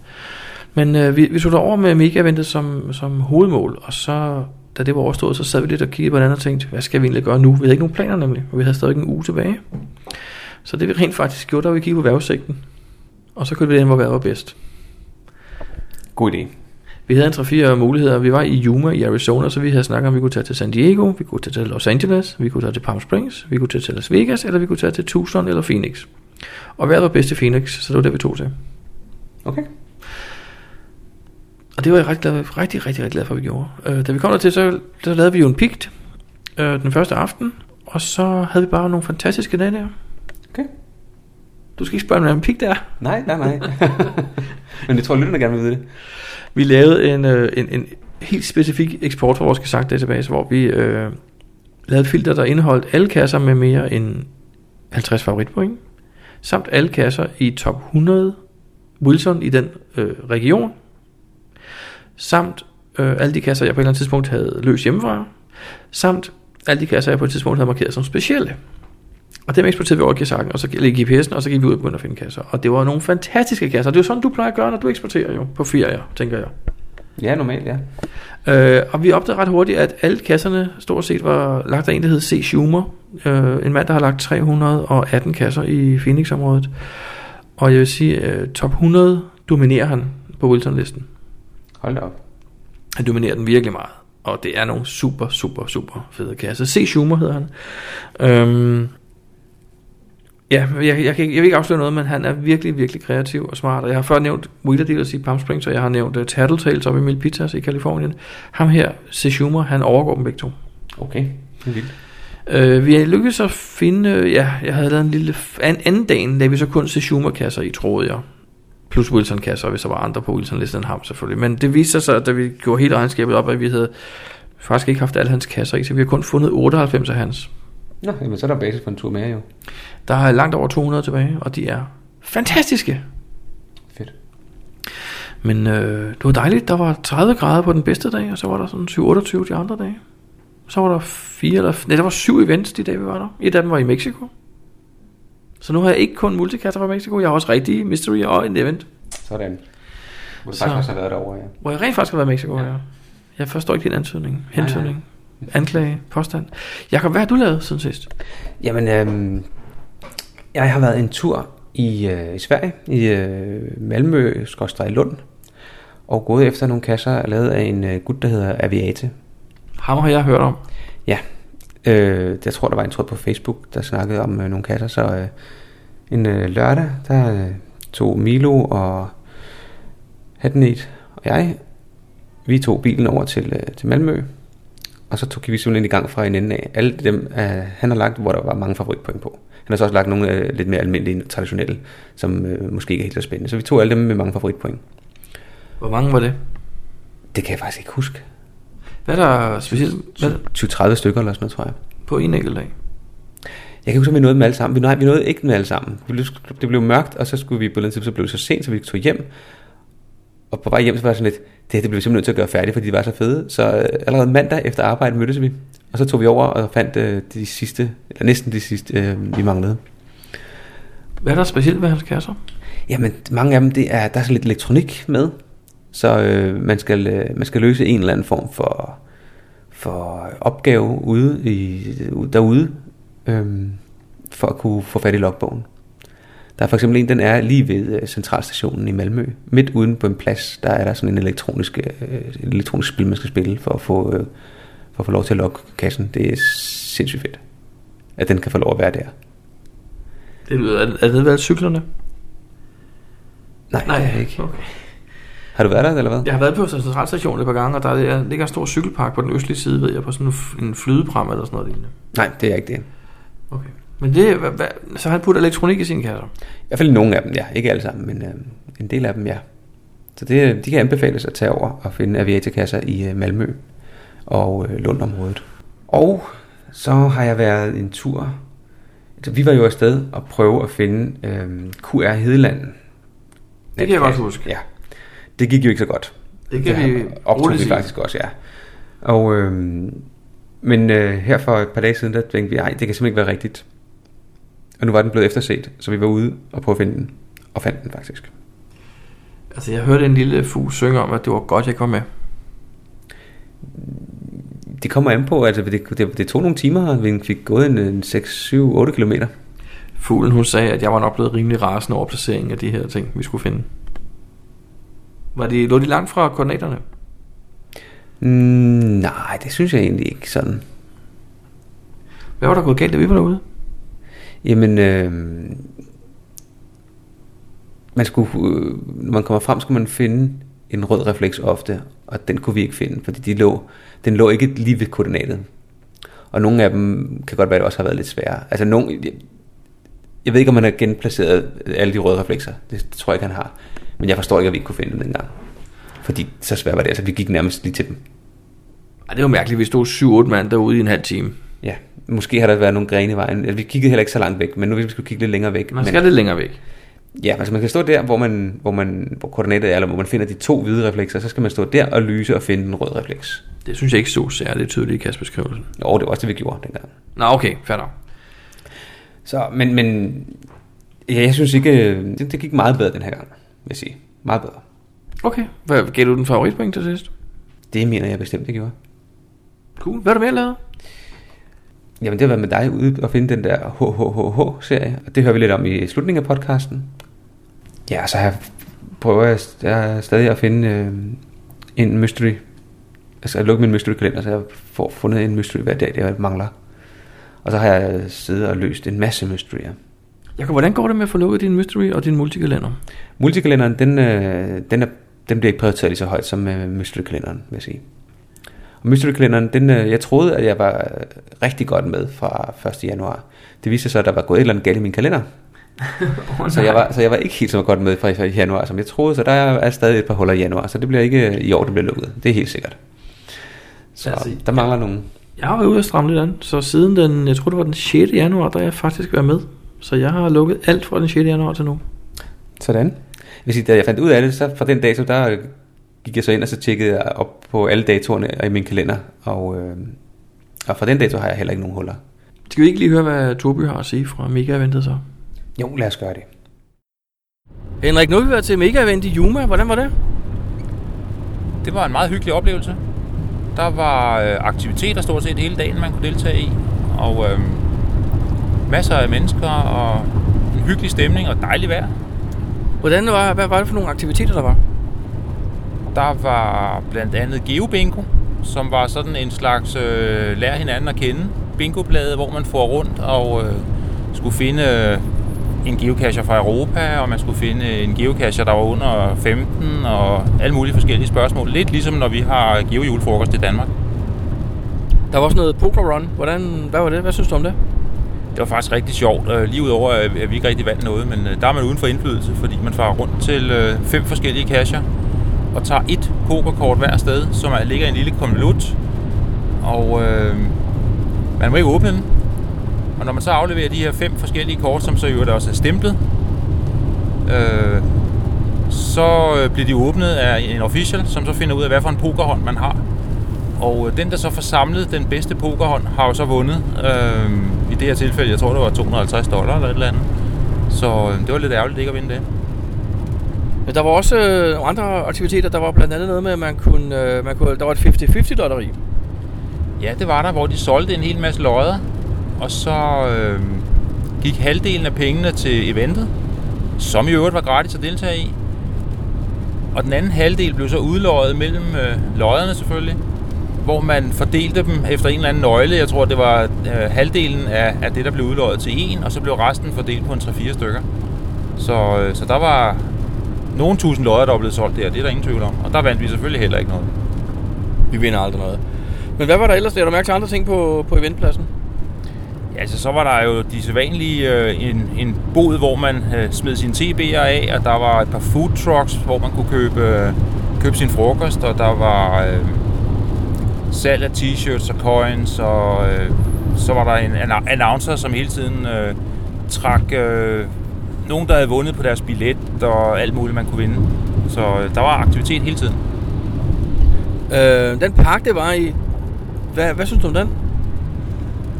Men øh, vi, vi tog over med mega eventet som, som hovedmål, og så da det var overstået, så sad vi lidt og kiggede på hinanden og tænkte, hvad skal vi egentlig gøre nu? Vi havde ikke nogen planer nemlig, og vi havde stadig en uge tilbage. Så det vi rent faktisk gjorde, da vi kiggede på vejrudsigten, og så kunne vi det, hvor vejret var bedst. God idé. Vi havde en 3-4 muligheder. Vi var i Yuma i Arizona, så vi havde snakket om, at vi kunne tage til San Diego, vi kunne tage til Los Angeles, vi kunne tage til Palm Springs, vi kunne tage til Las Vegas, eller vi kunne tage til Tucson eller Phoenix. Og hvad var bedst til Phoenix, så det var det, vi tog til. Okay. Og det var jeg rigtig, glad, rigtig, rigtig, rigtig glad for, at vi gjorde. Øh, da vi kom der til, så, så lavede vi jo en pigt øh, den første aften, og så havde vi bare nogle fantastiske dage der. Okay. Du skal ikke spørge, hvad en pigt er. Nej, nej, nej. Men det tror jeg, lytterne gerne vil vide det. Vi lavede en, øh, en, en helt specifik eksport fra vores gesagt database, hvor vi øh, lavede et filter, der indeholdt alle kasser med mere end 50 favoritpoint, samt alle kasser i top 100 Wilson i den øh, region, samt øh, alle de kasser, jeg på et eller andet tidspunkt havde løst hjemmefra, samt alle de kasser, jeg på et tidspunkt havde markeret som specielle. Og dem eksporterede vi over i GSA'en, og så i GPS'en, og så gik vi ud og begyndte at finde kasser. Og det var nogle fantastiske kasser. Det er jo sådan, du plejer at gøre, når du eksporterer jo på ferier, tænker jeg. Ja, normalt, ja. Øh, og vi opdagede ret hurtigt, at alle kasserne stort set var lagt af en, der hed C. Schumer. Øh, en mand, der har lagt 318 kasser i Phoenix-området. Og jeg vil sige, øh, top 100 dominerer han på Wilson-listen. Hold da op. Han dominerer den virkelig meget. Og det er nogle super, super, super fede kasser. C. Schumer hedder han. Øhm, ja, jeg, jeg, jeg, kan ikke, jeg vil ikke afsløre noget, men han er virkelig, virkelig kreativ og smart. Og jeg har før nævnt Wheeler Dealers i Palm Springs, og jeg har nævnt uh, Tattletales oppe i Milpitas i Kalifornien. Ham her. Schumer, han overgår dem begge to. Okay, det er vildt. Øh, vi har lykkedes at finde, øh, ja, jeg havde lavet en lille, an, anden dagen, da vi så kun C. Schumer-kasser i, troede jeg. Plus Wilson-kasser, hvis der var andre på Wilson-listen end ham selvfølgelig. Men det viste sig, da vi gjorde hele regnskabet op, at vi havde faktisk ikke haft alle hans kasser i, så vi har kun fundet 98 af hans. Nå, jamen, så er der basis for en tur mere jo. Der er langt over 200 tilbage, og de er fantastiske. Fedt. Men øh, det var dejligt. Der var 30 grader på den bedste dag, og så var der sådan 7-28 de andre dage. Så var der fire eller... Nej, der var syv events de dage, vi var der. Et af dem var i Mexico. Så nu har jeg ikke kun multikasser fra Mexico, jeg har også rigtige mystery og en event. Sådan. Hvor du Så- faktisk har været derovre, ja. Hvor jeg rent faktisk har været i Mexico, ja. Ja. Jeg forstår ikke din ansøgning, Nej, nej. Anklage, påstand. Jakob, hvad har du lavet siden sidst? Jamen, øhm, jeg har været en tur i, øh, i Sverige, i øh, Malmø, Skorstræk Lund, og gået efter nogle kasser lavet af en øh, gut, der hedder Aviate. Ham har jeg hørt om. Ja, øh, jeg tror, der var en tråd på Facebook, der snakkede om øh, nogle kasser, så øh, en øh, lørdag, der øh, tog Milo og Hattenet og jeg Vi tog bilen over til, øh, til Malmø, og så tog vi simpelthen i gang fra en ende af. Alle dem, øh, han har lagt, hvor der var mange favoritpoint på. Han har så også lagt nogle øh, lidt mere almindelige, traditionelle, som øh, måske ikke er helt så spændende. Så vi tog alle dem med mange favoritpoint. Hvor mange var det? Det kan jeg faktisk ikke huske. Hvad er der specielt hvad er der 20-30 stykker eller sådan noget, tror jeg. på en enkelt dag? Jeg kan huske, at vi nåede dem alle sammen. Vi nåede, vi nåede ikke dem alle sammen. Det blev mørkt, og så skulle vi på den tid, så blev det så sent, så vi tog hjem. Og på vej hjem, så var det sådan lidt, det det blev vi simpelthen nødt til at gøre færdigt, fordi de var så fede. Så øh, allerede mandag efter arbejde mødtes vi. Og så tog vi over og fandt øh, de sidste, eller næsten de sidste, øh, vi manglede. Hvad er der specielt ved hans kasser? Jamen, mange af dem, det er, der er så lidt elektronik med. Så øh, man, skal, øh, man skal løse en eller anden form for, for opgave ude i, derude, øh, for at kunne få fat i logbogen. Der er for eksempel en, den er lige ved øh, centralstationen i Malmø. Midt uden på en plads, der er der sådan en elektronisk, øh, elektronisk spil, man skal spille for at få, øh, for at få lov til at logge kassen. Det er sindssygt fedt, at den kan få lov at være der. Det lyder, er, det været cyklerne? Nej, Nej det er ikke. Okay. Har du været der, eller hvad? Jeg har været på centralstationen et par gange, og der er- ligger en stor cykelpark på den østlige side, ved jeg, på sådan en flydepram eller sådan noget lignende. Nej, det er ikke det. Okay. Men det, hvad, hvad, så han putter elektronik i sine kasser? I hvert fald nogle af dem, ja. Ikke alle sammen, men øh, en del af dem, ja. Så det, de kan anbefales at tage over og finde aviatorkasser i øh, Malmø og øh, Lundområdet. Og så har jeg været en tur. Altså, vi var jo afsted og prøve at finde øh, QR Hedeland. Det kan jeg godt huske. Ja. Det gik jo ikke så godt. Det kan har- vi optog vi faktisk også, ja. Og, øh, men øh, her for et par dage siden, der tænkte vi, nej, det kan simpelthen ikke være rigtigt. Og nu var den blevet efterset, så vi var ude og prøve at finde den. Og fandt den faktisk. Altså, jeg hørte en lille fugl synge om, at det var godt, jeg kom med. Det kommer an på, altså det, det, det tog nogle timer, og vi fik gået en, en 6, 7, 8 kilometer. Fuglen, hun sagde, at jeg var nok blevet rimelig rasende over placeringen af de her ting, vi skulle finde. Var de, lå de langt fra koordinaterne? Mm, nej, det synes jeg egentlig ikke sådan. Hvad var der gået galt, da vi var derude? Jamen, øh, man skulle, øh, når man kommer frem, skulle man finde en rød refleks ofte, og den kunne vi ikke finde, fordi de lå, den lå ikke lige ved koordinatet. Og nogle af dem kan godt være, at det også har været lidt svære. Altså, nogle, jeg, jeg ved ikke, om man har genplaceret alle de røde reflekser. Det, det tror jeg ikke, han har. Men jeg forstår ikke, at vi ikke kunne finde dem dengang. Fordi så svært var det. Altså, vi gik nærmest lige til dem. Ej, det var mærkeligt, vi stod 7-8 mand derude i en halv time. Ja, måske har der været nogle grene i vejen. Altså, vi kiggede heller ikke så langt væk, men nu vi skulle kigge lidt længere væk. Man men, skal lidt længere væk. Ja, altså man kan stå der, hvor, man, hvor, man, hvor koordinatet er, eller hvor man finder de to hvide reflekser, så skal man stå der og lyse og finde den røde refleks. Det synes jeg ikke så særligt tydeligt i kastbeskrivelsen. Jo, det var også det, vi gjorde dengang. Nå, okay, fair nok. Så, men, men ja, jeg synes ikke, det, det gik meget bedre den her gang, vil jeg sige. Meget bedre. Okay, hvad gav du den favoritpoint til sidst? Det mener jeg bestemt, det gjorde. Cool. Hvad har du mere lavet? Jamen, det har været med dig ude og finde den der HHHH-serie, og det hører vi lidt om i slutningen af podcasten. Ja, så har jeg, prøver jeg, jeg stadig at finde øh, en mystery. Altså, jeg lukker min mystery-kalender, så jeg får fundet en mystery hver dag, det jeg mangler. Og så har jeg siddet og løst en masse mysteryer. Jakob, hvordan går det med at få lukket din mystery og din multikalender? Multikalenderen, den, øh, den, er, den bliver ikke prioriteret lige så højt som øh, mystery-kalenderen, vil jeg sige. Og mystery-kalenderen, den, øh, jeg troede, at jeg var øh, rigtig godt med fra 1. januar. Det viste sig så, at der var gået et eller andet galt i min kalender. Oh, Så jeg, var, så jeg var ikke helt så godt med fra januar, som jeg troede, så der er stadig et par huller i januar, så det bliver ikke øh, i år, det bliver lukket. Det er helt sikkert. Så Altså, der mangler nogen. Jeg har været ude at stramme lidt an, så siden den, jeg tror det var den 6. januar, der er jeg faktisk været med. Så jeg har lukket alt fra den 6. januar til nu. Sådan. Hvis da jeg fandt ud af det, så fra den dato, der gik jeg så ind, og så tjekkede jeg op på alle datorerne i min kalender, og, øh, og fra den dato har jeg heller ikke nogen huller. Skal vi ikke lige høre, hvad Torby har at sige fra Mega-eventet så? Jo, lad os gøre det. Henrik, nu er vi været til Mega-event i Yuma. Hvordan var det? Det var en meget hyggelig oplevelse. Der var øh, aktiviteter stort set hele dagen, man kunne deltage i. Og øh, masser af mennesker og en hyggelig stemning og dejligt vejr. Hvordan var, hvad var det for nogle aktiviteter, der var? Der var blandt andet Geobingo, som var sådan en slags øh, lær hinanden at kende. Bingoblade, hvor man får rundt og øh, skulle finde øh, en geocacher fra Europa, og man skulle finde en geocacher, der var under 15, og alle mulige forskellige spørgsmål. Lidt ligesom når vi har geojulefrokost i Danmark. Der var også noget poker run. Hvordan, hvad var det? Hvad synes du om det? Det var faktisk rigtig sjovt, øh, lige udover at vi ikke rigtig vandt noget, men øh, der er man uden for indflydelse, fordi man farer rundt til øh, fem forskellige cacher og tager et pokerkort hver sted, som ligger i en lille konvolut, og øh, man må ikke åbne den. Og når man så afleverer de her fem forskellige kort, som så i øvrigt også er stemplet, øh, så øh, bliver de åbnet af en official, som så finder ud af, hvad for en pokerhånd man har. Og øh, den, der så får samlet den bedste pokerhånd, har jo så vundet. Øh, I det her tilfælde, jeg tror, det var 250 dollar eller et eller andet. Så øh, det var lidt ærgerligt ikke at vinde det. Men der var også øh, andre aktiviteter. Der var blandt andet noget med, at man kunne, øh, man kunne der var et 50-50 lotteri. Ja, det var der, hvor de solgte en hel masse lodder. Og så øh, gik halvdelen af pengene til eventet, som i øvrigt var gratis at deltage i. Og den anden halvdel blev så udløjet mellem øh, lodderne selvfølgelig hvor man fordelte dem efter en eller anden nøgle. Jeg tror, det var øh, halvdelen af, af det, der blev udløjet til en, og så blev resten fordelt på en 3-4 stykker. Så, øh, så der var nogle tusind lodder, der var blevet solgt der, det er der ingen tvivl om. Og der vandt vi selvfølgelig heller ikke noget. Vi vinder aldrig noget. Men hvad var der ellers? Er du mærke til andre ting på, på eventpladsen? Ja, altså så var der jo de sædvanlige, øh, en, en bod, hvor man øh, smed sine TB'er af, og der var et par food trucks, hvor man kunne købe, øh, købe sin frokost, og der var... Øh, salg af t-shirts og coins, og øh, så var der en announcer, som hele tiden øh, trak øh, nogen, der havde vundet på deres billet, og alt muligt, man kunne vinde. Så øh, der var aktivitet hele tiden. Øh, den park, det var i, hvad, hvad synes du om den?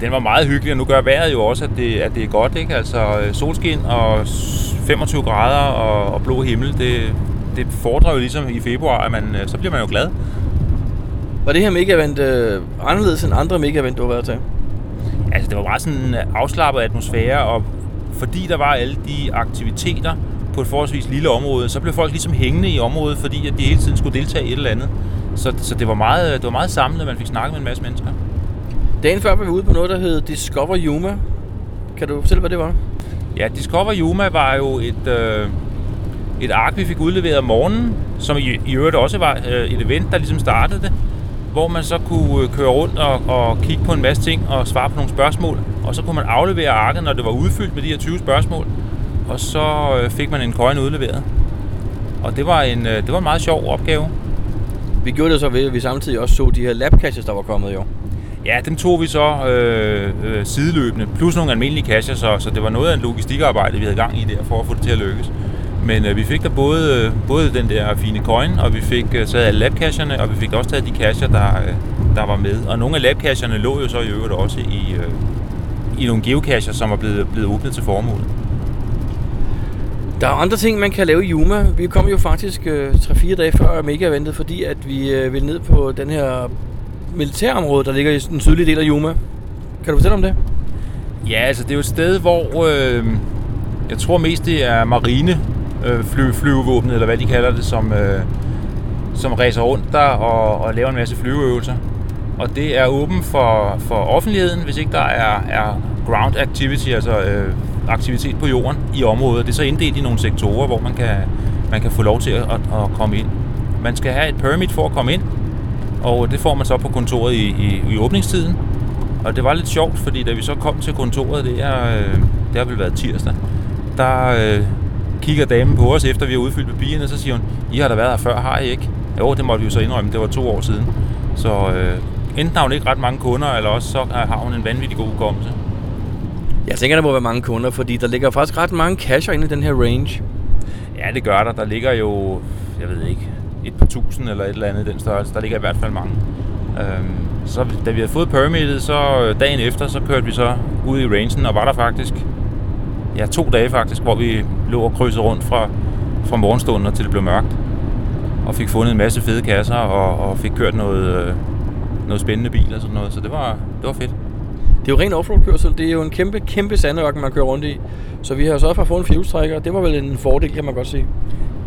Den var meget hyggelig, og nu gør vejret jo også, at det, at det er godt. Ikke? Altså øh, solskin og 25 grader og, og blå himmel, det, det fordrer jo ligesom i februar, at man, øh, så bliver man jo glad. Var det her mega-event øh, anderledes end andre mega-event, du har været til? Altså, det var bare sådan en afslappet atmosfære, og fordi der var alle de aktiviteter på et forholdsvis lille område, så blev folk ligesom hængende i området, fordi at de hele tiden skulle deltage i et eller andet. Så, så det, var meget, det var meget samlet, man fik snakket med en masse mennesker. Dagen før var vi ude på noget, der hed Discover Yuma. Kan du fortælle, hvad det var? Ja, Discover Yuma var jo et, øh, et ark, vi fik udleveret om morgenen, som i, i øvrigt også var øh, et event, der ligesom startede det hvor man så kunne øh, køre rundt og, og kigge på en masse ting og svare på nogle spørgsmål. Og så kunne man aflevere arket, når det var udfyldt med de her 20 spørgsmål. Og så øh, fik man en coin udleveret. Og det var en, øh, det var en meget sjov opgave. Vi gjorde det så ved, at vi samtidig også så de her lab caches, der var kommet i år. Ja, dem tog vi så øh, øh, sideløbende, plus nogle almindelige caches, så, så det var noget af en logistikarbejde, vi havde gang i der, for at få det til at lykkes. Men øh, vi fik da både, øh, både den der fine coin, og vi fik øh, taget alle labcacherne, og vi fik også taget de cacher, der, øh, der var med. Og nogle af labcacherne lå jo så i øvrigt også i, øh, i nogle geocacher, som var blevet, blevet åbnet til formålet. Der er andre ting, man kan lave i Yuma. Vi kom jo faktisk øh, 3-4 dage før mega-eventet, fordi at vi øh, ville ned på den her militærområde, der ligger i den sydlige del af Yuma. Kan du fortælle om det? Ja, altså det er jo et sted, hvor øh, jeg tror mest det er marine øh, fly, flyvevåbnet, eller hvad de kalder det, som, øh, som racer rundt der og, og laver en masse flyveøvelser. Og det er åben for, for offentligheden, hvis ikke der er, er ground activity, altså øh, aktivitet på jorden i området. Det er så inddelt i nogle sektorer, hvor man kan, man kan få lov til at, at, at komme ind. Man skal have et permit for at komme ind, og det får man så på kontoret i, i, i åbningstiden. Og det var lidt sjovt, fordi da vi så kom til kontoret, det, er, øh, det har vel været tirsdag, der øh, kigger damen på os, efter vi har udfyldt papirerne, så siger hun, I har da været her før, har I ikke? Jo, det måtte vi jo så indrømme, det var to år siden. Så øh, enten har hun ikke ret mange kunder, eller også så har hun en vanvittig god hukommelse. Jeg tænker, der må være mange kunder, fordi der ligger faktisk ret mange casher inde i den her range. Ja, det gør der. Der ligger jo, jeg ved ikke, et par tusind eller et eller andet den størrelse. Der ligger i hvert fald mange. Øhm, så da vi havde fået permittet, så øh, dagen efter, så kørte vi så ud i rangen, og var der faktisk ja, to dage faktisk, hvor vi lå og krydsede rundt fra, fra morgenstunden til det blev mørkt. Og fik fundet en masse fede kasser og, og fik kørt noget, øh, noget spændende bil og sådan noget. Så det var, det var fedt. Det er jo ren offroad-kørsel. Det er jo en kæmpe, kæmpe sandørken, man kører rundt i. Så vi har sørget for at få en fjulstrækker. Det var vel en fordel, kan man godt sige.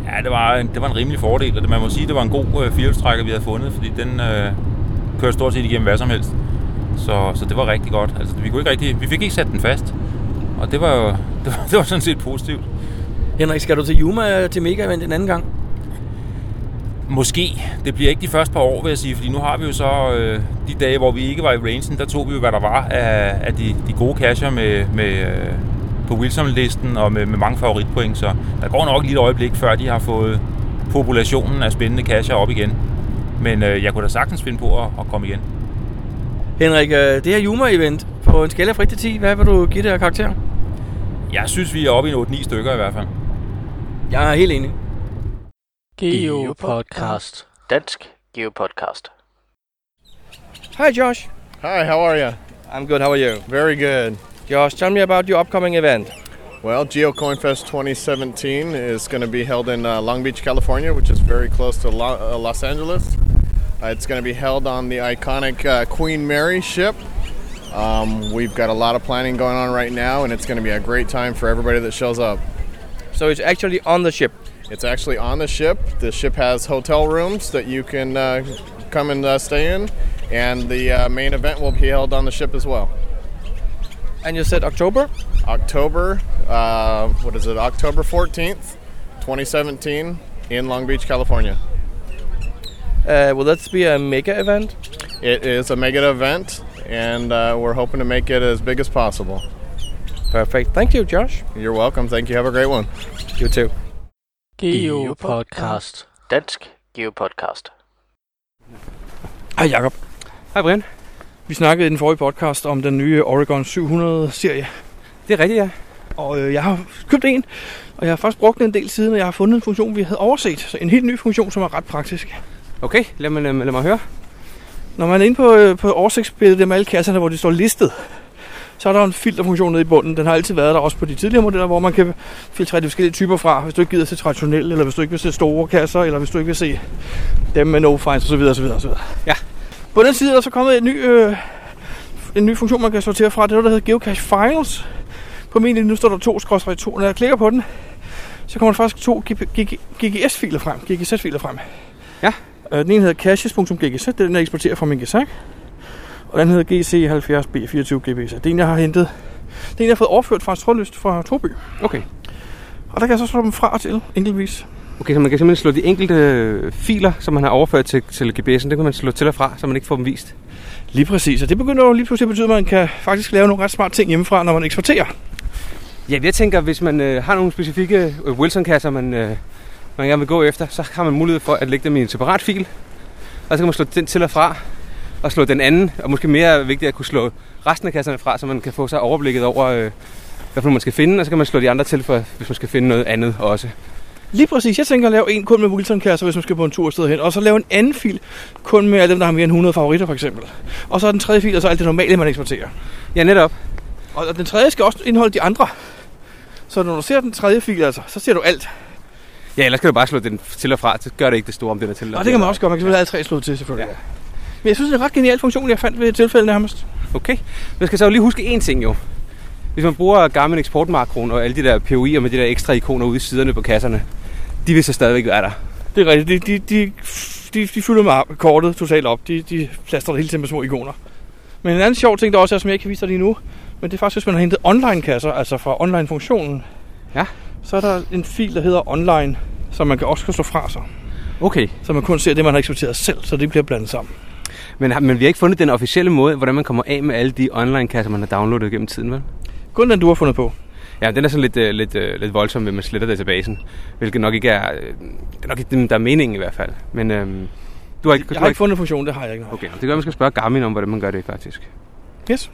Ja, det var en, det var en rimelig fordel, og det, man må sige, det var en god øh, fjulstrækker, vi havde fundet, fordi den øh, kører stort set igennem hvad som helst. Så, så det var rigtig godt. Altså, vi, kunne ikke rigtig, vi fik ikke sat den fast, og det var jo det, var, det var sådan set positivt. Henrik, skal du til Yuma til Mega Event en anden gang? Måske. Det bliver ikke de første par år, vil jeg sige, fordi nu har vi jo så øh, de dage, hvor vi ikke var i rangen, der tog vi jo, hvad der var af, af de, de gode casher med, med, øh, på Wilson-listen og med, med mange favoritpoint, så der går nok lige et øjeblik, før de har fået populationen af spændende casher op igen. Men øh, jeg kunne da sagtens finde på at, at komme igen. Henrik, øh, det her Yuma-event på en skala fra 1 til 10, hvad vil du give det her karakter? Jeg synes, vi er oppe i en 8-9 stykker i hvert fald. Jeg er helt enig. Geo Podcast. Dansk Geo Podcast. Hi Josh. Hi, how are you? I'm good, how are you? Very good. Josh, tell me about your upcoming event. Well, GeoCoinFest 2017 is going to be held in uh, Long Beach, California, which is very close to Lo- uh, Los Angeles. Uh, it's going to be held on the iconic uh, Queen Mary ship. Um, we've got a lot of planning going on right now, and it's going to be a great time for everybody that shows up. So it's actually on the ship. It's actually on the ship. The ship has hotel rooms that you can uh, come and uh, stay in, and the uh, main event will be held on the ship as well. And you said October? October, uh, what is it, October 14th, 2017, in Long Beach, California. Uh, will that be a mega event? It is a mega event, and uh, we're hoping to make it as big as possible. Perfect. Thank you, Josh. You're welcome. Thank you. Have a great one. You too. Geo Podcast. Dansk Geo Podcast. Hej Jacob. Hej Brian. Vi snakkede i den forrige podcast om den nye Oregon 700-serie. Det er rigtigt, ja. Og øh, jeg har købt en, og jeg har faktisk brugt den en del siden, og jeg har fundet en funktion, vi havde overset. Så en helt ny funktion, som er ret praktisk. Okay, lad mig, lad, mig- lad mig høre. Når man er inde på, øh, på oversigtsbilledet med alle kasserne, hvor de står listet, så er der en filterfunktion nede i bunden. Den har altid været der også på de tidligere modeller, hvor man kan filtrere de forskellige typer fra, hvis du ikke gider se traditionelle, eller hvis du ikke vil se store kasser, eller hvis du ikke vil se dem med no finds osv. osv., osv. Ja. På den side er der så kommet en ny, øh, en ny funktion, man kan sortere fra. Det er noget, der hedder Geocache Files. På min nu står der 2 2 Når jeg klikker på den, så kommer der faktisk to GGS-filer frem, GGZ-filer frem. Ja. Øh, Den ene hedder caches.gz, det er den, jeg eksporterer fra min gesak. Og den hedder GC70B24GBZ. Det er en, jeg har hentet. Det er en, jeg har fået overført fra en trådløst fra Torby. Okay. Og der kan jeg så slå dem fra og til enkeltvis. Okay, så man kan simpelthen slå de enkelte øh, filer, som man har overført til, til GPS'en, det kan man slå til og fra, så man ikke får dem vist. Lige præcis. Og det begynder jo lige pludselig at betyde, at man kan faktisk lave nogle ret smarte ting hjemmefra, når man eksporterer. Ja, jeg tænker, hvis man øh, har nogle specifikke øh, Wilson-kasser, man, øh, man gerne vil gå efter, så har man mulighed for at lægge dem i en separat fil. Og så kan man slå den til og fra, og slå den anden, og måske mere vigtigt at kunne slå resten af kasserne fra, så man kan få sig overblikket over, øh, hvad for man skal finde, og så kan man slå de andre til, for, hvis man skal finde noget andet også. Lige præcis. Jeg tænker at lave en kun med Wilson-kasser, hvis man skal på en tur et sted hen. Og så lave en anden fil kun med alle dem, der har mere end 100 favoritter, for eksempel. Og så den tredje fil, og så alt det normale, man eksporterer. Ja, netop. Og og den tredje skal også indeholde de andre. Så når du ser den tredje fil, altså, så ser du alt. Ja, ellers kan du bare slå den til og fra, så gør det ikke det store, om den er til Og det kan man også gøre. Man kan selvfølgelig alle tre slået til, selvfølgelig. Ja. Men jeg synes, det er en ret genial funktion, jeg fandt ved et tilfælde nærmest. Okay. Man skal så jo lige huske én ting jo. Hvis man bruger Garmin eksportmakroen og alle de der POI'er med de der ekstra ikoner ude i siderne på kasserne, de vil så stadigvæk være der. Det er rigtigt. De, de, de, de, de fylder med kortet totalt op. De, de plaster det hele tiden med små ikoner. Men en anden sjov ting, der også er, som jeg ikke kan vise dig lige nu, men det er faktisk, hvis man har hentet online-kasser, altså fra online-funktionen, Ja. så er der en fil, der hedder online, som man kan også kan slå fra sig. Okay. Så man kun ser det, man har eksporteret selv, så det bliver blandet sammen. Men, men vi har ikke fundet den officielle måde, hvordan man kommer af med alle de online-kasser, man har downloadet gennem tiden, vel? Kun den, du har fundet på. Ja, den er sådan lidt, øh, lidt, øh, lidt voldsom, ved man sletter databasen. Hvilket nok ikke er, øh, det er nok ikke det, der er meningen i hvert fald. Men øhm, du har ikke, du Jeg har ikke fundet funktionen, det har jeg ikke. nok. Okay, det gør, at man skal spørge Garmin om, hvordan man gør det faktisk. Yes.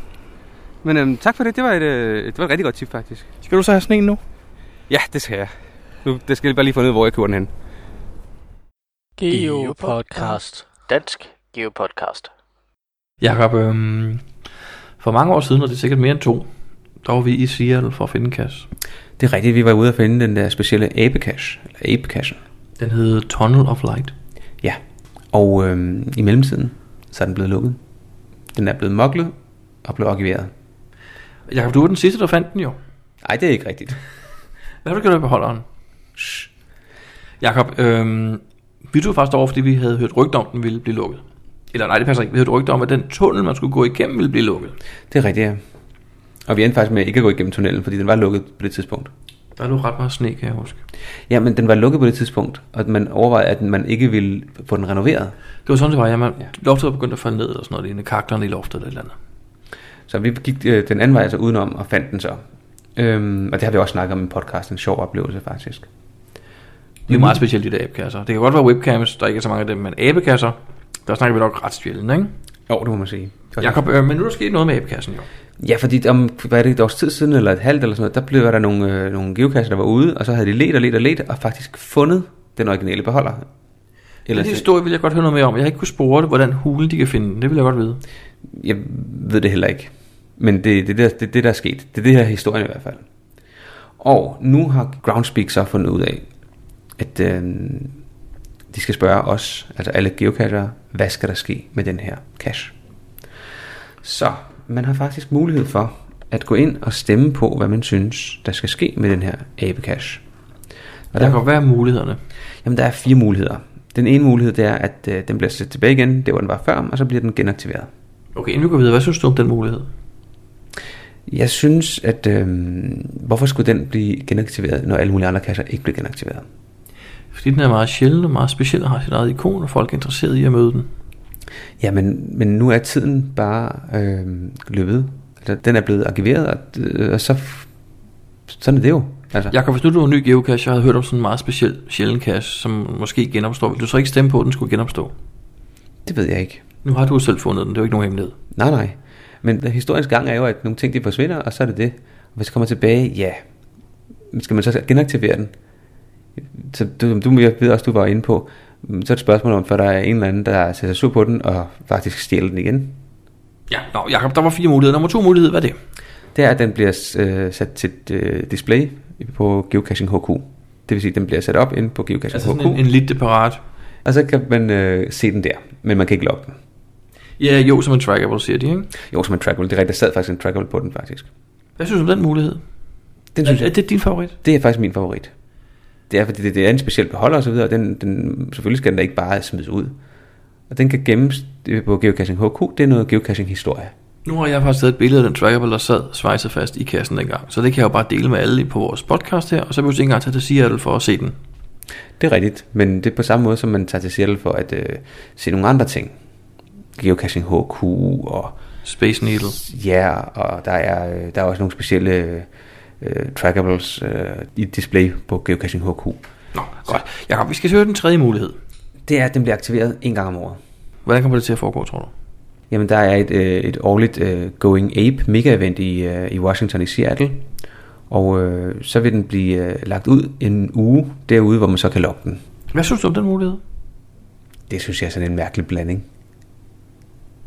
Men øhm, tak for det. Det var, et, øh, det var et rigtig godt tip faktisk. Skal du så have sådan en nu? Ja, det skal jeg. Nu det skal jeg bare lige finde ud af, hvor jeg køber den hen. Geo Podcast. Dansk Geo Podcast. Jakob, øhm, for mange år siden, og det er sikkert mere end to, der var vi i Seattle for at finde en kasse. Det er rigtigt, vi var ude at finde den der specielle ape-cache, eller ape-cachen. Den hed Tunnel of Light. Ja, og øhm, i mellemtiden, så er den blevet lukket. Den er blevet moklet og blevet arkiveret. Jakob, du var den sidste, der fandt den jo. Nej, det er ikke rigtigt. Hvad har du gjort ved beholderen? Shh. Jakob, øhm, vi tog faktisk over, fordi vi havde hørt rygter om, den ville blive lukket. Eller nej, det passer ikke. Vi hørte rygter om, at den tunnel, man skulle gå igennem, ville blive lukket. Det er rigtigt, ja. Og vi endte faktisk med ikke at gå igennem tunnelen, fordi den var lukket på det tidspunkt. Der lå ret meget sne, kan jeg huske. Ja, men den var lukket på det tidspunkt, og man overvejede, at man ikke ville få den renoveret. Det var sådan, det var. Ja, man, Ja. Loftet var begyndt at falde ned, og sådan noget. Ene kaklerne i loftet eller et eller andet. Så vi gik øh, den anden vej altså udenom og fandt den så. Øhm, og det har vi også snakket om i en podcast, en sjov oplevelse faktisk. Det er meget specielt, de der abekasser. Det kan godt være webcams, der ikke er så mange af dem, men abekasser, der snakker vi nok ret sjældent, ikke? Jo, det må man sige. Jakob, øh, men nu er der sket noget med abekassen jo. Ja, fordi om, hvad er det, et års tid siden, eller et halvt eller sådan noget, der blev der nogle, øh, nogle geokasser, der var ude, og så havde de let og let og let, og faktisk fundet den originale beholder. Eller den historie vil jeg godt høre noget mere om. Jeg har ikke kunnet spore det, hvordan hulen de kan finde den. Det vil jeg godt vide. Jeg ved det heller ikke. Men det er det, det, det, det, der er sket. Det er det her historien i hvert fald. Og nu har Groundspeak så fundet ud af, at øh, de skal spørge os, altså alle geocachere, hvad skal der ske med den her cache? Så man har faktisk mulighed for at gå ind og stemme på, hvad man synes, der skal ske med den her abecache. Og Der kan hvad er mulighederne. Jamen, der er fire muligheder. Den ene mulighed, det er, at øh, den bliver sat tilbage igen, det hvor den var før, og så bliver den genaktiveret. Okay, inden vi går videre, hvad synes du om den mulighed? Jeg synes, at øh, hvorfor skulle den blive genaktiveret, når alle mulige andre kasser ikke bliver genaktiveret? Fordi den er meget sjælden og meget speciel og har sit eget ikon, og folk er interesseret i at møde den. Ja, men, men nu er tiden bare øh, løbet. Altså, den er blevet arkiveret, og, øh, og så, sådan er det jo. Altså, Jakob, hvis nu du var en ny geocache, og havde hørt om sådan en meget speciel sjælden cache, som måske genopstår, vil du så ikke stemme på, at den skulle genopstå? Det ved jeg ikke. Nu har du selv fundet den, det er jo ikke nogen hemmelighed. Nej, nej. Men historiens gang er jo, at nogle ting de forsvinder, og så er det det. Og hvis det kommer tilbage, ja. Skal man så genaktivere den? Så du, du jeg ved også, du var inde på, så er det et spørgsmål om, for der er en eller anden, der sætter sur på den, og faktisk stjæler den igen. Ja, nå, Jakob, der var fire muligheder. Nummer to mulighed, hvad er det? Det er, at den bliver øh, sat til et øh, display på Geocaching HQ. Det vil sige, at den bliver sat op inde på Geocaching Altså HQ, sådan en, en lidt parat. og så kan man øh, se den der, men man kan ikke logge den. Ja, jo, som en trackable, siger de, ikke? Jo, som en trackable. Det er rigtigt, der sad faktisk en trackable på den faktisk. Hvad synes du om den mulighed? Den synes er, jeg, er det din favorit? Det er faktisk min favorit. Det er, fordi det, det er en speciel beholder og så videre, og den, den, selvfølgelig skal den da ikke bare smides ud. Og den kan gemmes på Geocaching HQ, det er noget geocaching-historie. Nu har jeg faktisk taget et billede af den trackable, der sad svejset fast i kassen dengang. Så det kan jeg jo bare dele med alle på vores podcast her, og så vil du ikke engang tage til Seattle for at se den. Det er rigtigt, men det er på samme måde, som man tager til Seattle for at øh, se nogle andre ting. Geocaching HQ, og Space Needle. ja, og der er, øh, der er også nogle specielle øh, trackables øh, i display på Geocaching HQ. Nå, godt. Jakob, vi skal søge den tredje mulighed. Det er, at den bliver aktiveret en gang om året. Hvordan kommer det til at foregå, tror du? Jamen, der er et, øh, et årligt øh, Going Ape mega-event i, øh, i Washington i Seattle. Og øh, så vil den blive øh, lagt ud en uge derude, hvor man så kan logge den. Hvad synes du om den mulighed? Det synes jeg er sådan en mærkelig blanding.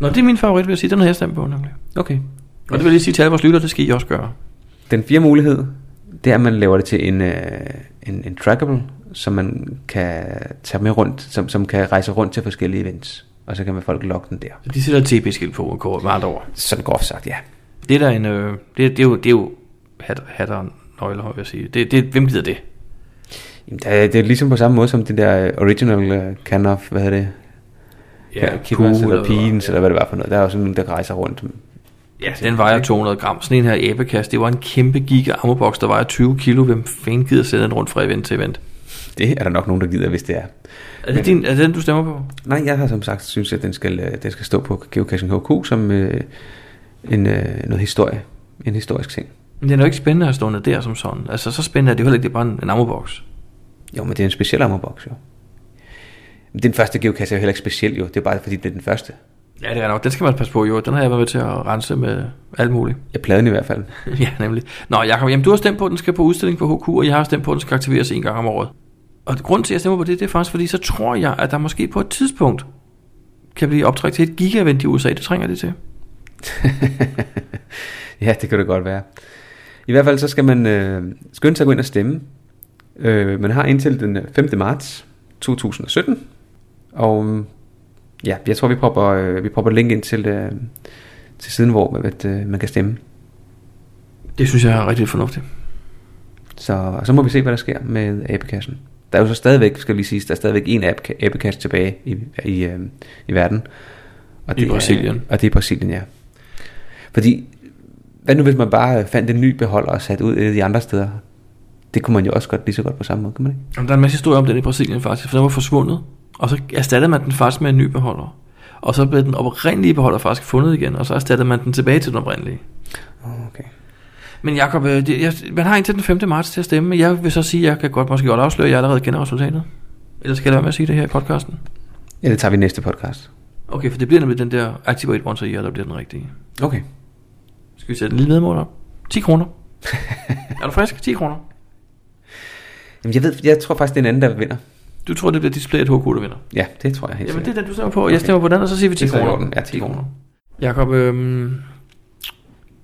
Nå, det er min favorit, vil jeg sige. Den har jeg stemt på, nemlig. Okay. Og det vil jeg sige til alle vores lytter, det skal I også gøre. Den fjerde mulighed, det er, at man laver det til en, øh, en, en trackable, som man kan tage med rundt, som, som kan rejse rundt til forskellige events. Og så kan man folk logge den der. Så de sætter TP-skilt på, og med andre ord. Sådan groft sagt, ja. Det er der en, øh, det, det, er jo, det er jo hat, hatter og nøgler, vil jeg sige. Det, det, hvem gider det? Jamen, der, er- det er ligesom på samme måde som den der original uh, can of, hvad hedder det? Kippers eller Peens, eller hvad det var for noget. Der er sådan nogen, der rejser rundt. Ja, den vejer 200 gram. Sådan en her æbekast, det var en kæmpe giga ammoboks, der vejer 20 kilo. Hvem fanden gider sende den rundt fra event til event? Det er der nok nogen, der gider, hvis det er. Er det, din, er det den, du stemmer på? Nej, jeg har som sagt synes, at den skal, øh, den skal stå på Geocaching HQ som øh, en, øh, noget historie. En historisk ting. Men den er jo ikke spændende at stå ned der som sådan. Altså, så spændende er det jo heller ikke, det er bare en, en ammoboks. Jo, men det er en speciel ammerboks, jo. Men den første geocache er jo heller ikke speciel, jo. Det er bare fordi, det er den første. Ja, det er nok. Den skal man passe på, jo. Den har jeg været med til at rense med alt muligt. Jeg pladen i hvert fald. ja, nemlig. Nå, Jacob, jamen, du har stemt på, at den skal på udstilling på HQ, og jeg har stemt på, at den skal aktiveres en gang om året. Og grunden til, at jeg stemmer på det, det er faktisk, fordi så tror jeg, at der måske på et tidspunkt kan blive optrækt til et giga-event i USA. Det trænger det til. ja, det kan det godt være. I hvert fald så skal man øh, skynde sig at gå ind og stemme. Øh, man har indtil den 5. marts 2017. Og ja, jeg tror, vi propper, øh, vi propper link ind til, øh, til siden, hvor at, øh, man kan stemme. Det synes jeg er rigtig fornuftigt. Så, så må vi se, hvad der sker med abekassen. Der er jo så stadigvæk, skal vi sige, der er stadigvæk en app- abekasse tilbage i, i, øh, i verden. Og I Brasilien. Er, og det er Brasilien, ja. Fordi, Hvad nu hvis man bare fandt en ny beholder og satte ud i de andre steder? Det kunne man jo også godt lige så godt på samme måde, kan man ikke? Jamen, der er en masse historier om den i Brasilien faktisk, for den var forsvundet. Og så erstattede man den faktisk med en ny beholder. Og så blev den oprindelige beholder faktisk fundet igen, og så erstattede man den tilbage til den oprindelige. Okay. Men Jacob, øh, jeg, man har indtil den 5. marts til at stemme, men jeg vil så sige, at jeg kan godt måske godt afsløre, at jeg allerede kender resultatet. Ellers skal jeg lade være med at sige det her i podcasten. Ja, det tager vi næste podcast. Okay, for det bliver nemlig den der Activate Once a Year, der bliver den rigtige. Okay. Skal vi sætte en lille vedmål op? 10 kroner. er du frisk? 10 kroner. Jamen, jeg ved, jeg tror faktisk, det er en anden, der vinder. Du tror, det bliver displayet HK, der vinder? Ja, det tror jeg helt Jamen, det er den, du stemmer på. Jeg stemmer på den, og så siger vi 10 Det er så i kroner. Ja, 10 kroner. Jakob, øhm,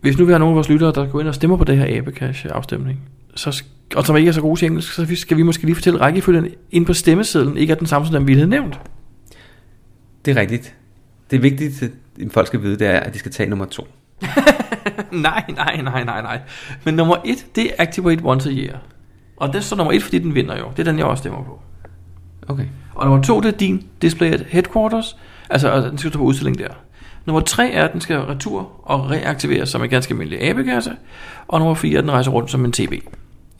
hvis nu vi har nogle af vores lyttere, der går ind og stemmer på det her Abecash-afstemning, så, og som ikke er så gode til engelsk, så skal vi måske lige fortælle, rækkefølgen ind på stemmesedlen ikke er den samme, som den vi havde nævnt. Det er rigtigt. Det er vigtigt, at folk skal vide, det er, at de skal tage nummer to. nej, nej, nej, nej, nej. Men nummer et, det er Activate Once a Year. Og det står nummer et, fordi den vinder jo. Det er den, jeg også stemmer på. Okay. Og nummer to, det er din Display at Headquarters. Altså, og den skal stå på udstilling der. Nummer tre er, at den skal retur og reaktiveres som en ganske almindelig abekasse. Og nummer fire er, at den rejser rundt som en TB.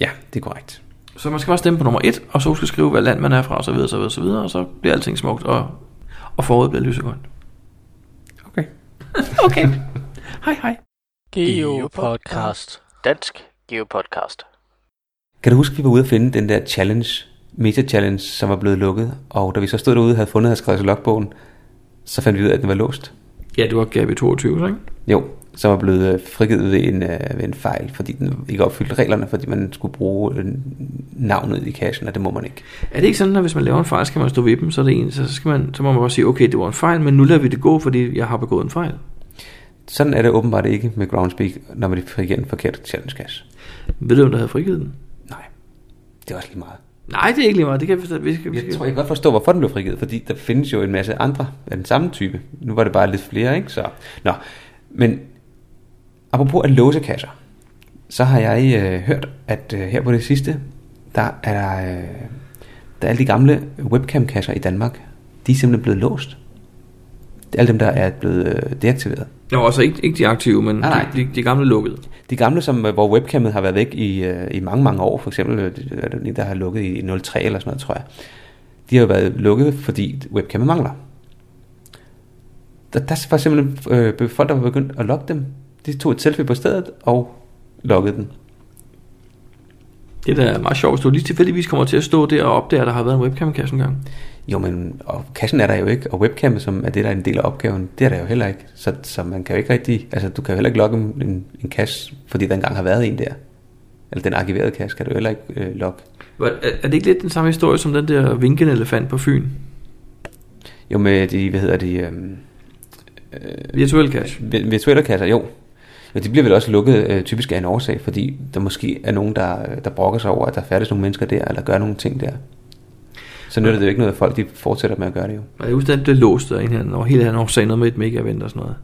Ja, det er korrekt. Så man skal bare stemme på nummer et, og så skal skrive, hvad land man er fra, og så videre, så videre, så videre, og så bliver alting smukt, og, og foråret bliver lysegrønt. Okay. okay. hej hej. Geopodcast. Dansk Geopodcast. Kan du huske, at vi var ude at finde den der challenge, Meta Challenge, som var blevet lukket? Og da vi så stod derude og havde fundet og skrevet logbogen, så fandt vi ud af, at den var låst. Ja, det var Gabi 22, så ikke? Jo, som var blevet øh, frigivet ved en, øh, ved en fejl, fordi den ikke opfyldte reglerne, fordi man skulle bruge øh, navnet i cashen, og det må man ikke. Er det ikke sådan, at hvis man laver en fejl, skal man stå ved dem, så, er det en, så, skal man, så må man bare sige, okay, det var en fejl, men nu lader vi det gå, fordi jeg har begået en fejl. Sådan er det åbenbart ikke med Groundspeak, når man frigiver en forkert challenge cache. Ved du, om der havde frigivet den? Nej, det er også lige meget. Nej, det er ikke lige meget. Det kan vi forstå. Vi skal, vi Jeg skal. tror, jeg kan godt forstå, hvorfor den blev frigivet, fordi der findes jo en masse andre af den samme type. Nu var det bare lidt flere, ikke? Så, nå. Men apropos at låse kasser, så har jeg øh, hørt, at øh, her på det sidste, der er der, øh, der er alle de gamle webcam-kasser i Danmark, de er simpelthen blevet låst. Det er alle dem, der er blevet øh, deaktiveret. Nå, altså ikke, ikke de aktive, men Nej, nej. de, de, de gamle lukkede. De gamle, som, øh, hvor webcamet har været væk i, øh, i mange, mange år, for eksempel øh, er der der har lukket i 03 eller sådan noget, tror jeg. De har jo været lukket, fordi webcamet mangler. Der, der var simpelthen øh, folk, der var begyndt at logge dem. De tog et selfie på stedet og loggede den. Det er da meget sjovt, hvis du lige tilfældigvis kommer til at stå der og opdage, at der har været en webcam-kasse engang. Jo, men og kassen er der jo ikke, og webcamet, som er det, der er en del af opgaven, det er der jo heller ikke. Så, så man kan jo ikke rigtig, altså du kan jo heller ikke logge en, en cache, fordi der engang har været en der. Eller den arkiverede cache kan du heller ikke øh, logge. Er, er det ikke lidt den samme historie som den der vinkende elefant på Fyn? Jo, med de, hvad hedder de, øh, Virtuel cache. vi- virtuelle kasser, jo. Jo, de bliver vel også lukket øh, typisk af en årsag, fordi der måske er nogen, der, der brokker sig over, at der færdes nogle mennesker der, eller gør nogle ting der. Så nytter det jo ikke noget, at folk de fortsætter med at gøre det jo. Og jeg husker, at den blev låst af en her, og hele han sagde noget med et mega-event og sådan noget.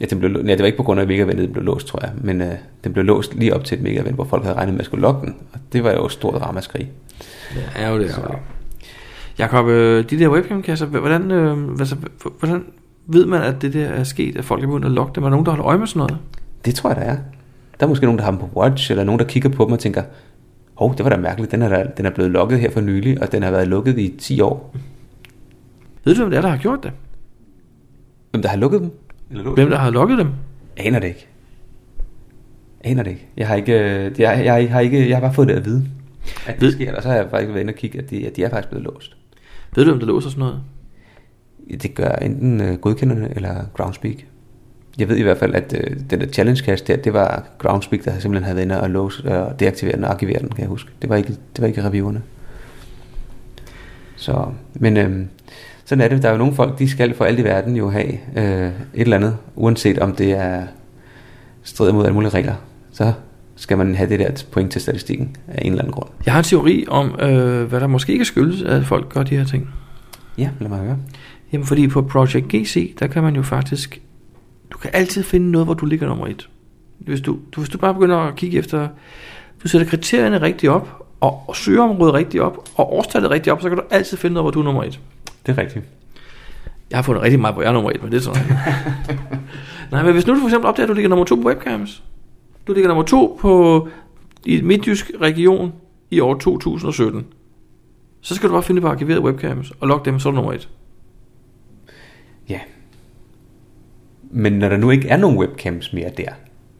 Ja, den blev, nej, det var ikke på grund af, at mega den blev låst, tror jeg. Men øh, den blev låst lige op til et mega hvor folk havde regnet med at skulle logge den. Og det var jo et stort ramaskrig. Ja, er jo det. Er jo det. Jakob, øh, de der webcam-kasser, hvordan, øh, altså, hvordan ved man, at det der er sket, at folk er begyndt at logge dem? Er der nogen, der holder øje med sådan noget? Det tror jeg, der er. Der er måske nogen, der har dem på watch, eller nogen, der kigger på dem og tænker, hov, det var da mærkeligt, den er, der, den er blevet lukket her for nylig, og den har været lukket i 10 år. Ved du, hvem det er, der har gjort det? Hvem der har lukket dem? Eller Hvem der har logget dem? Aner det ikke. Aner det ikke. Jeg har ikke, øh, jeg, jeg, jeg har ikke, jeg har bare fået det at vide. At det Ved- sker, og så har jeg faktisk været inde og kigge, at de, at de er faktisk blevet låst. Ved du, hvem der låser sådan noget? Det gør enten øh, godkenderne eller Groundspeak. Jeg ved i hvert fald, at øh, den der challenge cache der, det var Groundspeak, der simpelthen havde været inde og låse og deaktivere den og arkivere den, kan jeg huske. Det var ikke, det var ikke reviewerne. Så, men øh, sådan er det. Der er jo nogle folk, de skal for alt i verden jo have øh, et eller andet, uanset om det er strider mod alle mulige regler. Så skal man have det der point til statistikken af en eller anden grund. Jeg har en teori om, øh, hvad der måske ikke skyldes, at folk gør de her ting. Ja, lad mig høre. Jamen, fordi på Project GC, der kan man jo faktisk... Du kan altid finde noget, hvor du ligger nummer et. Hvis du, du, hvis du bare begynder at kigge efter... Du sætter kriterierne rigtigt op, og, og søgeområdet rigtigt op, og årstallet rigtigt op, så kan du altid finde noget, hvor du er nummer et. Det er rigtigt. Jeg har fundet rigtig meget, hvor jeg er nummer et, men det er sådan. Nej, men hvis nu du for eksempel opdager, at du ligger nummer to på webcams. Du ligger nummer to på i Midtjysk region i år 2017. Så skal du bare finde på arkiverede webcams og logge dem, så er du nummer et. Ja. Men når der nu ikke er nogen webcams mere der,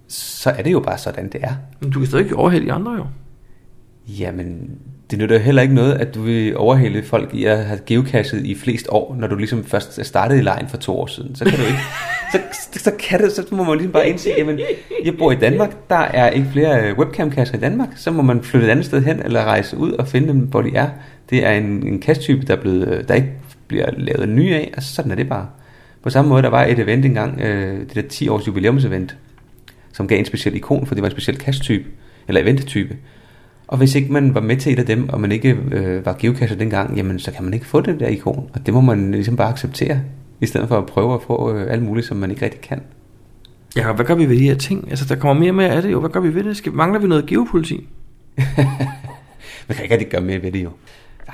så er det jo bare sådan, det er. Men du kan stadig overhælde de andre jo. Jamen, det nytter jo heller ikke noget, at du vil overhælde folk i at have geocachet i flest år, når du ligesom først er startet i lejen for to år siden. Så kan du ikke. så, så, kan det, så må man ligesom bare indse, at jeg bor i Danmark, der er ikke flere webcam-kasser i Danmark, så må man flytte et andet sted hen, eller rejse ud og finde dem, hvor de er. Det er en, en kasttype, der, er blevet, der ikke bliver lavet ny af, og sådan er det bare. På samme måde, der var et event engang, øh, det der 10 års jubilæumsevent, som gav en speciel ikon, for det var en speciel kasttype, eller eventtype. Og hvis ikke man var med til et af dem, og man ikke øh, var geocacher dengang, jamen så kan man ikke få det der ikon. Og det må man ligesom bare acceptere, i stedet for at prøve at få øh, alt muligt, som man ikke rigtig kan. Ja, hvad gør vi ved de her ting? Altså, der kommer mere og mere af det jo. Hvad gør vi ved det? Skal, mangler vi noget geopoliti? man kan ikke rigtig gøre mere ved det jo.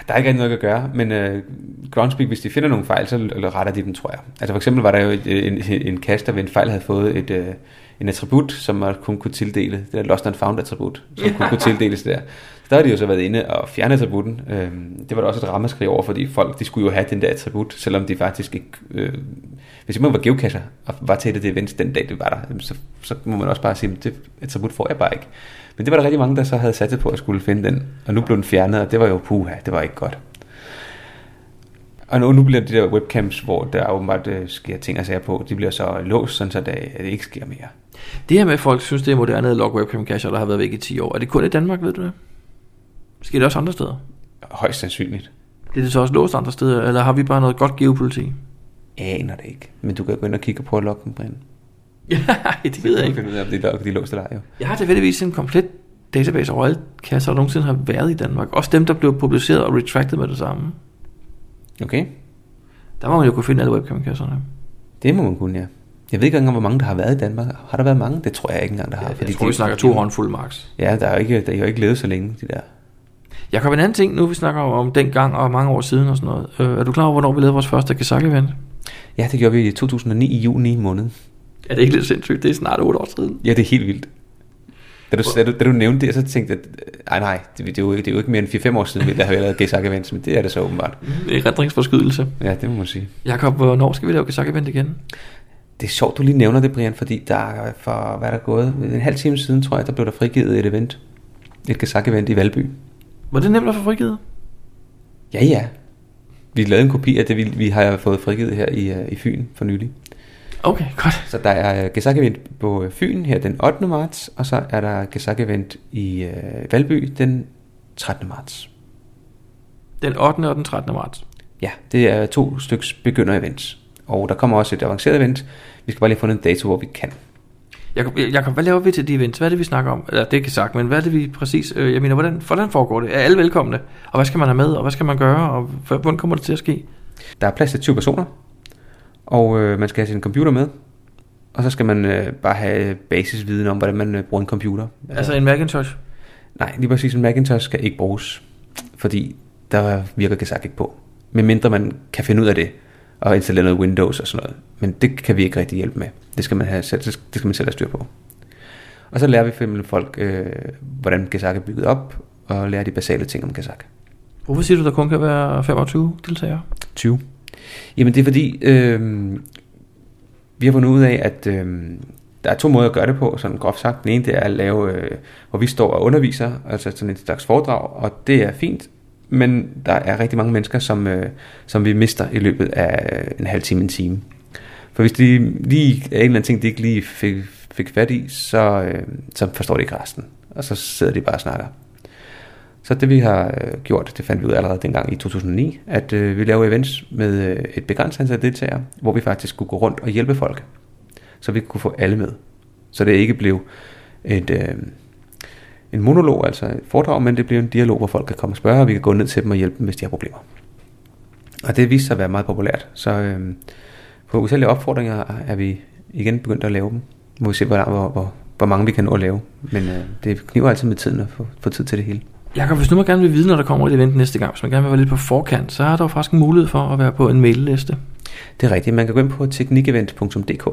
Der er ikke rigtig noget at gøre, men uh, Groundspeak, hvis de finder nogle fejl, så retter de dem, tror jeg. Altså for eksempel var der jo en, en, en kaster ved en fejl havde fået et, uh, en attribut, som man kun kunne tildele. Det der Lost and Found attribut, som kun kunne tildeles der. Så der har de jo så været inde og fjerne attributen. Øhm, det var der også et rammeskrig over, fordi folk de skulle jo have den der attribut, selvom de faktisk ikke... Øh, hvis man var geocacher og var til det event den dag, det var der, så, så må man også bare sige, at det attribut får jeg bare ikke. Men det var der rigtig mange, der så havde sat på at skulle finde den, og nu blev den fjernet, og det var jo puha, det var ikke godt. Og nu, nu bliver de der webcams, hvor der åbenbart øh, sker ting og sager på, de bliver så låst, sådan så det, det ikke sker mere. Det her med, at folk synes, det er moderne at logge webcam cacher, der har været væk i 10 år. Er det kun i Danmark, ved du det? Sker det også andre steder? Højst sandsynligt. Det er det så også låst andre steder, eller har vi bare noget godt geopoliti? Jeg aner det ikke. Men du kan gå ind og kigge på at logge dem, Brian. Ja, det ved jeg ikke. Finde ud af, om de er, de er låst eller ej, jo. Jeg har tilfældigvis en komplet database over alle kasser, der nogensinde har været i Danmark. Også dem, der blev publiceret og retracted med det samme. Okay. Der må man jo kunne finde alle webcam-kasserne. Det må man kunne, ja. Jeg ved ikke engang, hvor mange der har været i Danmark. Har der været mange? Det tror jeg ikke engang, der har. Ja, jeg tror, vi snakker to håndfulde max. Ja, der er jo ikke, der er jo ikke levet så længe, de der. Jeg kommer en anden ting, nu vi snakker om den gang og mange år siden og sådan noget. Øh, er du klar over, hvornår vi lavede vores første Kazak-event? Ja, det gjorde vi i 2009 i juni måned. Er det ikke lidt sindssygt? Det er snart 8 år siden. Ja, det er helt vildt. Da du, da du, da du nævnte det, så tænkte jeg, nej nej, det, det, er jo, det er jo ikke mere end 4-5 år siden, der har vi lavet Gesak Events, men det er det så åbenbart. Det er redningsforskydelse. Ja, det må man sige. Jakob, hvornår skal vi lave Gesak Event igen? Det er sjovt, du lige nævner det, Brian, fordi der er for, hvad er der gået? En halv time siden, tror jeg, der blev der frigivet et event. Et Gesak Event i Valby. Var det nemt at få frigivet? Ja, ja. Vi lavede en kopi af det, vi, vi har fået frigivet her i, uh, i Fyn for nylig. Okay, godt. Så der er Gesak Event på Fyn her den 8. marts, og så er der Gesak Event i uh, Valby den 13. marts. Den 8. og den 13. marts? Ja, det er to styks begynder events. Og der kommer også et avanceret event. Vi skal bare lige få en dato, hvor vi kan. Jakob, Jakob, hvad laver vi til de events? Hvad er det, vi snakker om? Eller det er ikke sagt, men hvad er det, vi præcis... Øh, jeg mener, hvordan, hvordan foregår det? Er alle velkomne? Og hvad skal man have med? Og hvad skal man gøre? Og hvordan kommer det til at ske? Der er plads til 20 personer. Og øh, man skal have sin computer med. Og så skal man øh, bare have basisviden om, hvordan man øh, bruger en computer. Altså en Macintosh? Nej, lige præcis en Macintosh skal ikke bruges. Fordi der virker Gesak ikke på. Men mindre man kan finde ud af det og installere noget Windows og sådan noget. Men det kan vi ikke rigtig hjælpe med. Det skal man, have selv, det skal man selv have styr på. Og så lærer vi for folk, øh, hvordan Gesak er bygget op, og lærer de basale ting om Gesak. Hvorfor siger du, der kun kan være 25 deltagere? 20. Jamen det er fordi, øh, vi har fundet ud af, at øh, der er to måder at gøre det på, sådan groft sagt. Den ene det er at lave, øh, hvor vi står og underviser, altså sådan et slags foredrag, og det er fint, men der er rigtig mange mennesker, som, øh, som vi mister i løbet af en halv time, en time. For hvis de lige er en eller anden ting, de ikke lige fik, fik fat i, så, øh, så forstår de ikke resten. Og så sidder de bare og snakker. Så det vi har øh, gjort, det fandt vi ud allerede dengang i 2009, at øh, vi laver events med øh, et begrænset antal deltagere, hvor vi faktisk skulle gå rundt og hjælpe folk. Så vi kunne få alle med. Så det ikke blev et, øh, en monolog, altså et foredrag, men det blev en dialog, hvor folk kan komme og spørge, og vi kan gå ned til dem og hjælpe dem, hvis de har problemer. Og det viste sig at være meget populært, så øh, på utallige opfordringer er vi igen begyndt at lave dem. Må vi se, hvor, hvor, hvor, hvor mange vi kan nå at lave. Men øh, det kniver altid med tiden at få, få tid til det hele. Jakob, hvis nu man gerne vil vide, når der kommer et event næste gang, hvis man gerne vil være lidt på forkant, så er der jo faktisk en mulighed for at være på en mailliste. Det er rigtigt. Man kan gå ind på teknikevent.dk.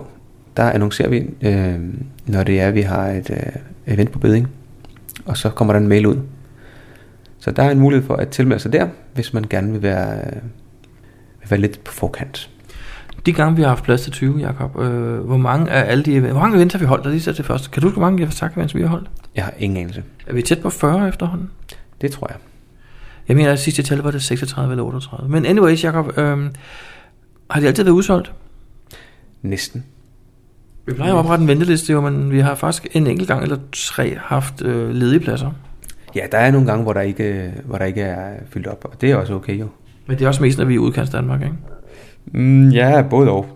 Der annoncerer vi, øh, når det er, at vi har et øh, event på beding. Og så kommer der en mail ud. Så der er en mulighed for at tilmelde sig der, hvis man gerne vil være, øh, vil være lidt på forkant. De gange, vi har haft plads til 20, Jacob, øh, hvor mange af alle de hvor mange events har vi holdt, der lige til først? Kan du huske, hvor mange tak events vi har holdt? Jeg har ingen anelse. Er vi tæt på 40 efterhånden? Det tror jeg. Jeg mener, at sidste tal var det 36 eller 38. Men anyways, Jacob, øh, har de altid været udsolgt? Næsten. Vi plejer at oprette en venteliste, jo, men vi har faktisk en enkelt gang eller tre haft øh, ledige pladser. Ja, der er nogle gange, hvor der ikke, hvor der ikke er fyldt op, og det er også okay jo. Men det er også mest, når vi er i udkants Danmark, ikke? Mm, ja, både og.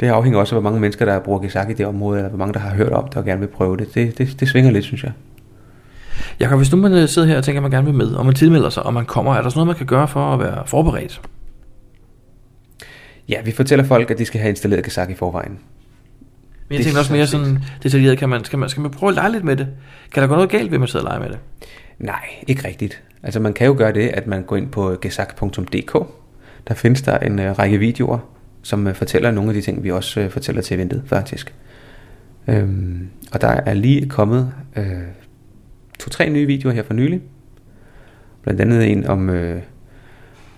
Det afhænger også af, hvor mange mennesker, der bruger Gesak i det område, eller hvor mange, der har hørt om det og gerne vil prøve det. Det, det, det svinger lidt, synes jeg. Jakob, hvis nu man sidder her og tænker, at man gerne vil med, og man tilmelder sig, og man kommer, er der sådan noget, man kan gøre for at være forberedt? Ja, vi fortæller folk, at de skal have installeret Gesak i forvejen. Men jeg Det tænker også er mere sådan sådan detaljeret, kan man, skal, man, skal man prøve at lege lidt med det? Kan der gå noget galt ved, at man sidder og leger med det? Nej, ikke rigtigt. Altså man kan jo gøre det, at man går ind på gesak.dk. Der findes der en øh, række videoer, som øh, fortæller nogle af de ting, vi også øh, fortæller til eventet, faktisk. Øhm, og der er lige kommet øh, to-tre nye videoer her for nylig. Blandt andet en om, øh,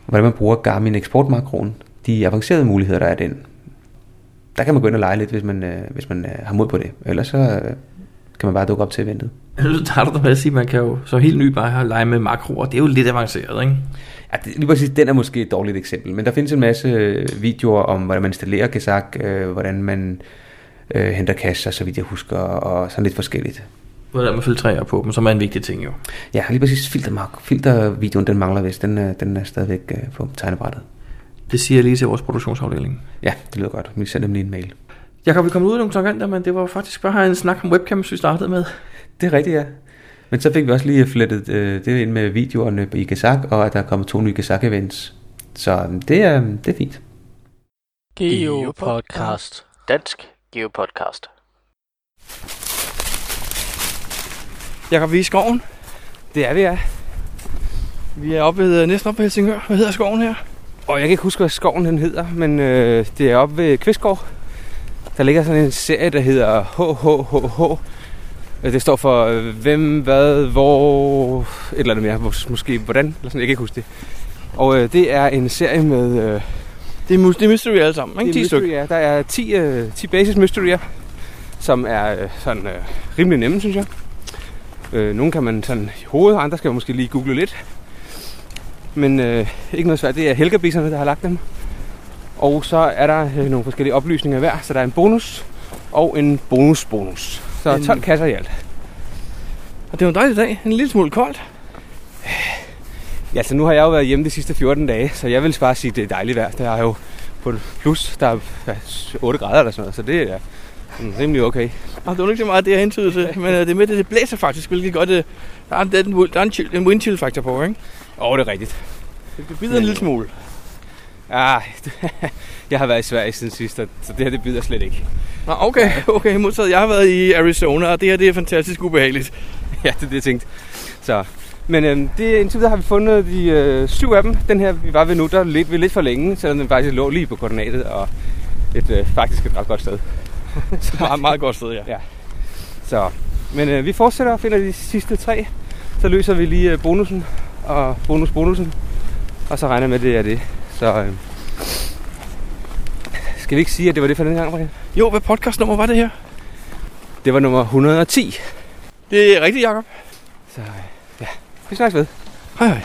hvordan man bruger Garmin eksportmakroen. De avancerede muligheder, der er i den. Der kan man gå ind og lege lidt, hvis man, øh, hvis man øh, har mod på det. Ellers så øh, kan man bare dukke op til eventet. Nu starter du med at sige, at man kan jo så helt ny bare have lege med makroer. Det er jo lidt avanceret, ikke? Ja, det, lige præcis, den er måske et dårligt eksempel, men der findes en masse øh, videoer om, hvordan man installerer Gesak, øh, hvordan man øh, henter cache, så vidt jeg husker, og sådan lidt forskelligt. Hvordan man filtrerer på dem, som er en vigtig ting jo. Ja, lige præcis filtermark. Filtervideoen, den mangler vist. Den, er- den er stadigvæk øh, på tegnebrættet. Det siger jeg lige til vores produktionsafdeling. Ja, det lyder godt. Vi sender dem lige en mail. Jakob, vi kom ud af nogle tangenter, men det var faktisk bare en snak om webcams, vi startede med. Det er rigtigt, ja. Men så fik vi også lige flettet øh, det ind med videoerne i Gesak, og at der er kommet to nye Gesak-events. Så øh, det er, det er fint. Geo Podcast. Dansk Geo Podcast. Jakob, vi er i skoven. Det er vi, ja. Vi er oppe ved, næsten oppe ved Helsingør. Hvad hedder skoven her? Og jeg kan ikke huske, hvad skoven den hedder, men øh, det er oppe ved Kvistgård. Der ligger sådan en serie, der hedder HHHH. Øh, Det står for øh, hvem, hvad, hvor, et eller andet mere, Mås- måske hvordan, eller sådan, jeg kan ikke huske det. Og øh, det er en serie med... Øh, Det er, det er mystery alle sammen, ikke? 10 mystery, stykker. Ja, der er 10, øh, 10 basis mysterier, som er øh, sådan øh, rimelig nemme, synes jeg. Øh, nogle kan man sådan i hovedet, andre skal man måske lige google lidt. Men øh, ikke noget svært. Det er helgabisserne, der har lagt dem. Og så er der øh, nogle forskellige oplysninger hver. Så der er en bonus og en bonus-bonus. Så En- 12 kasser i alt. Og det er jo en dejlig dag. En lille smule koldt. Ja, så nu har jeg jo været hjemme de sidste 14 dage, så jeg vil bare sige, at det er dejligt vejr. Det er jo på plus, der er ja, 8 grader eller sådan noget, så det er rimelig okay. Og det var ikke så meget det, jeg hentydede til. Men øh, det med det, det blæser faktisk, hvilket godt det... Der er, en, der er en, chill, en wind chill faktor på, ikke? Åh, oh, det er rigtigt. Det bider en lille smule. Ah, jeg har været i Sverige siden sidst, så det her det bider slet ikke. Nå, okay, okay, modtaget. Jeg har været i Arizona, og det her det er fantastisk ubehageligt. Ja, det er det, jeg tænkte. Så. Men øhm, det, indtil videre har vi fundet de øh, syv af dem. Den her, vi var ved nu, der lidt, vi lidt for længe, selvom den faktisk lå lige på koordinatet, og et, øh, faktisk et ret godt sted. meget, meget godt sted, ja. Ja. Så, men øh, vi fortsætter og finder de sidste tre. Så løser vi lige øh, bonusen og bonus-bonusen. Og så regner jeg med, at det er det. Så øh, skal vi ikke sige, at det var det for den gang, Brian? Jo, hvad podcastnummer var det her? Det var nummer 110. Det er rigtigt, Jacob. Så ja, vi snakkes ved. Hej, hej.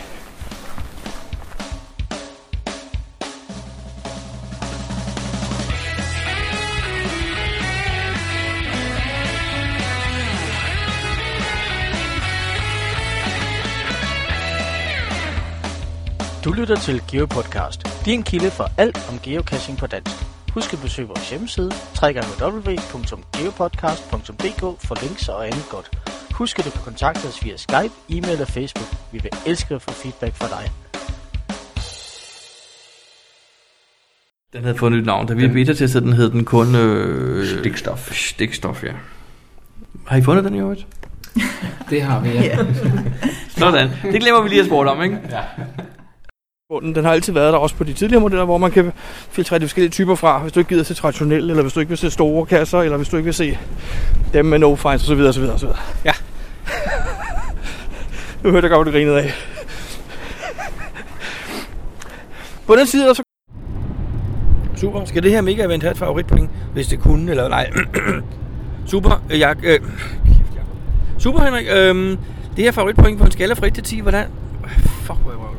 Du lytter til GeoPodcast, din kilde for alt om geocaching på dansk. Husk at besøge vores hjemmeside, www.geopodcast.dk for links og andet godt. Husk at du kan kontakte os via Skype, e-mail og Facebook. Vi vil elske at få feedback fra dig. Den havde fået et nyt navn. Da vi beta-testede den, hed den kun... Øh, Stikstof. Stikstof, ja. Har I fundet den i øvrigt? Det har vi, ja. Ja. Sådan. Det glemmer vi lige at spørge om, ikke? ja. Bunden, den har altid været der, også på de tidligere modeller, hvor man kan filtrere de forskellige typer fra, hvis du ikke gider se traditionelle, eller hvis du ikke vil se store kasser, eller hvis du ikke vil se dem med no fines osv. osv., osv. Ja. nu hørte jeg godt, du grinede af. På den side er så... Super. Skal det her mega event have et favoritpoint, hvis det kunne, eller nej? Super. Jeg, øh, Super, Henrik. Øh, det her favoritpoint på en skala fra 1 til 10, hvordan... Fuck, hvor røvler.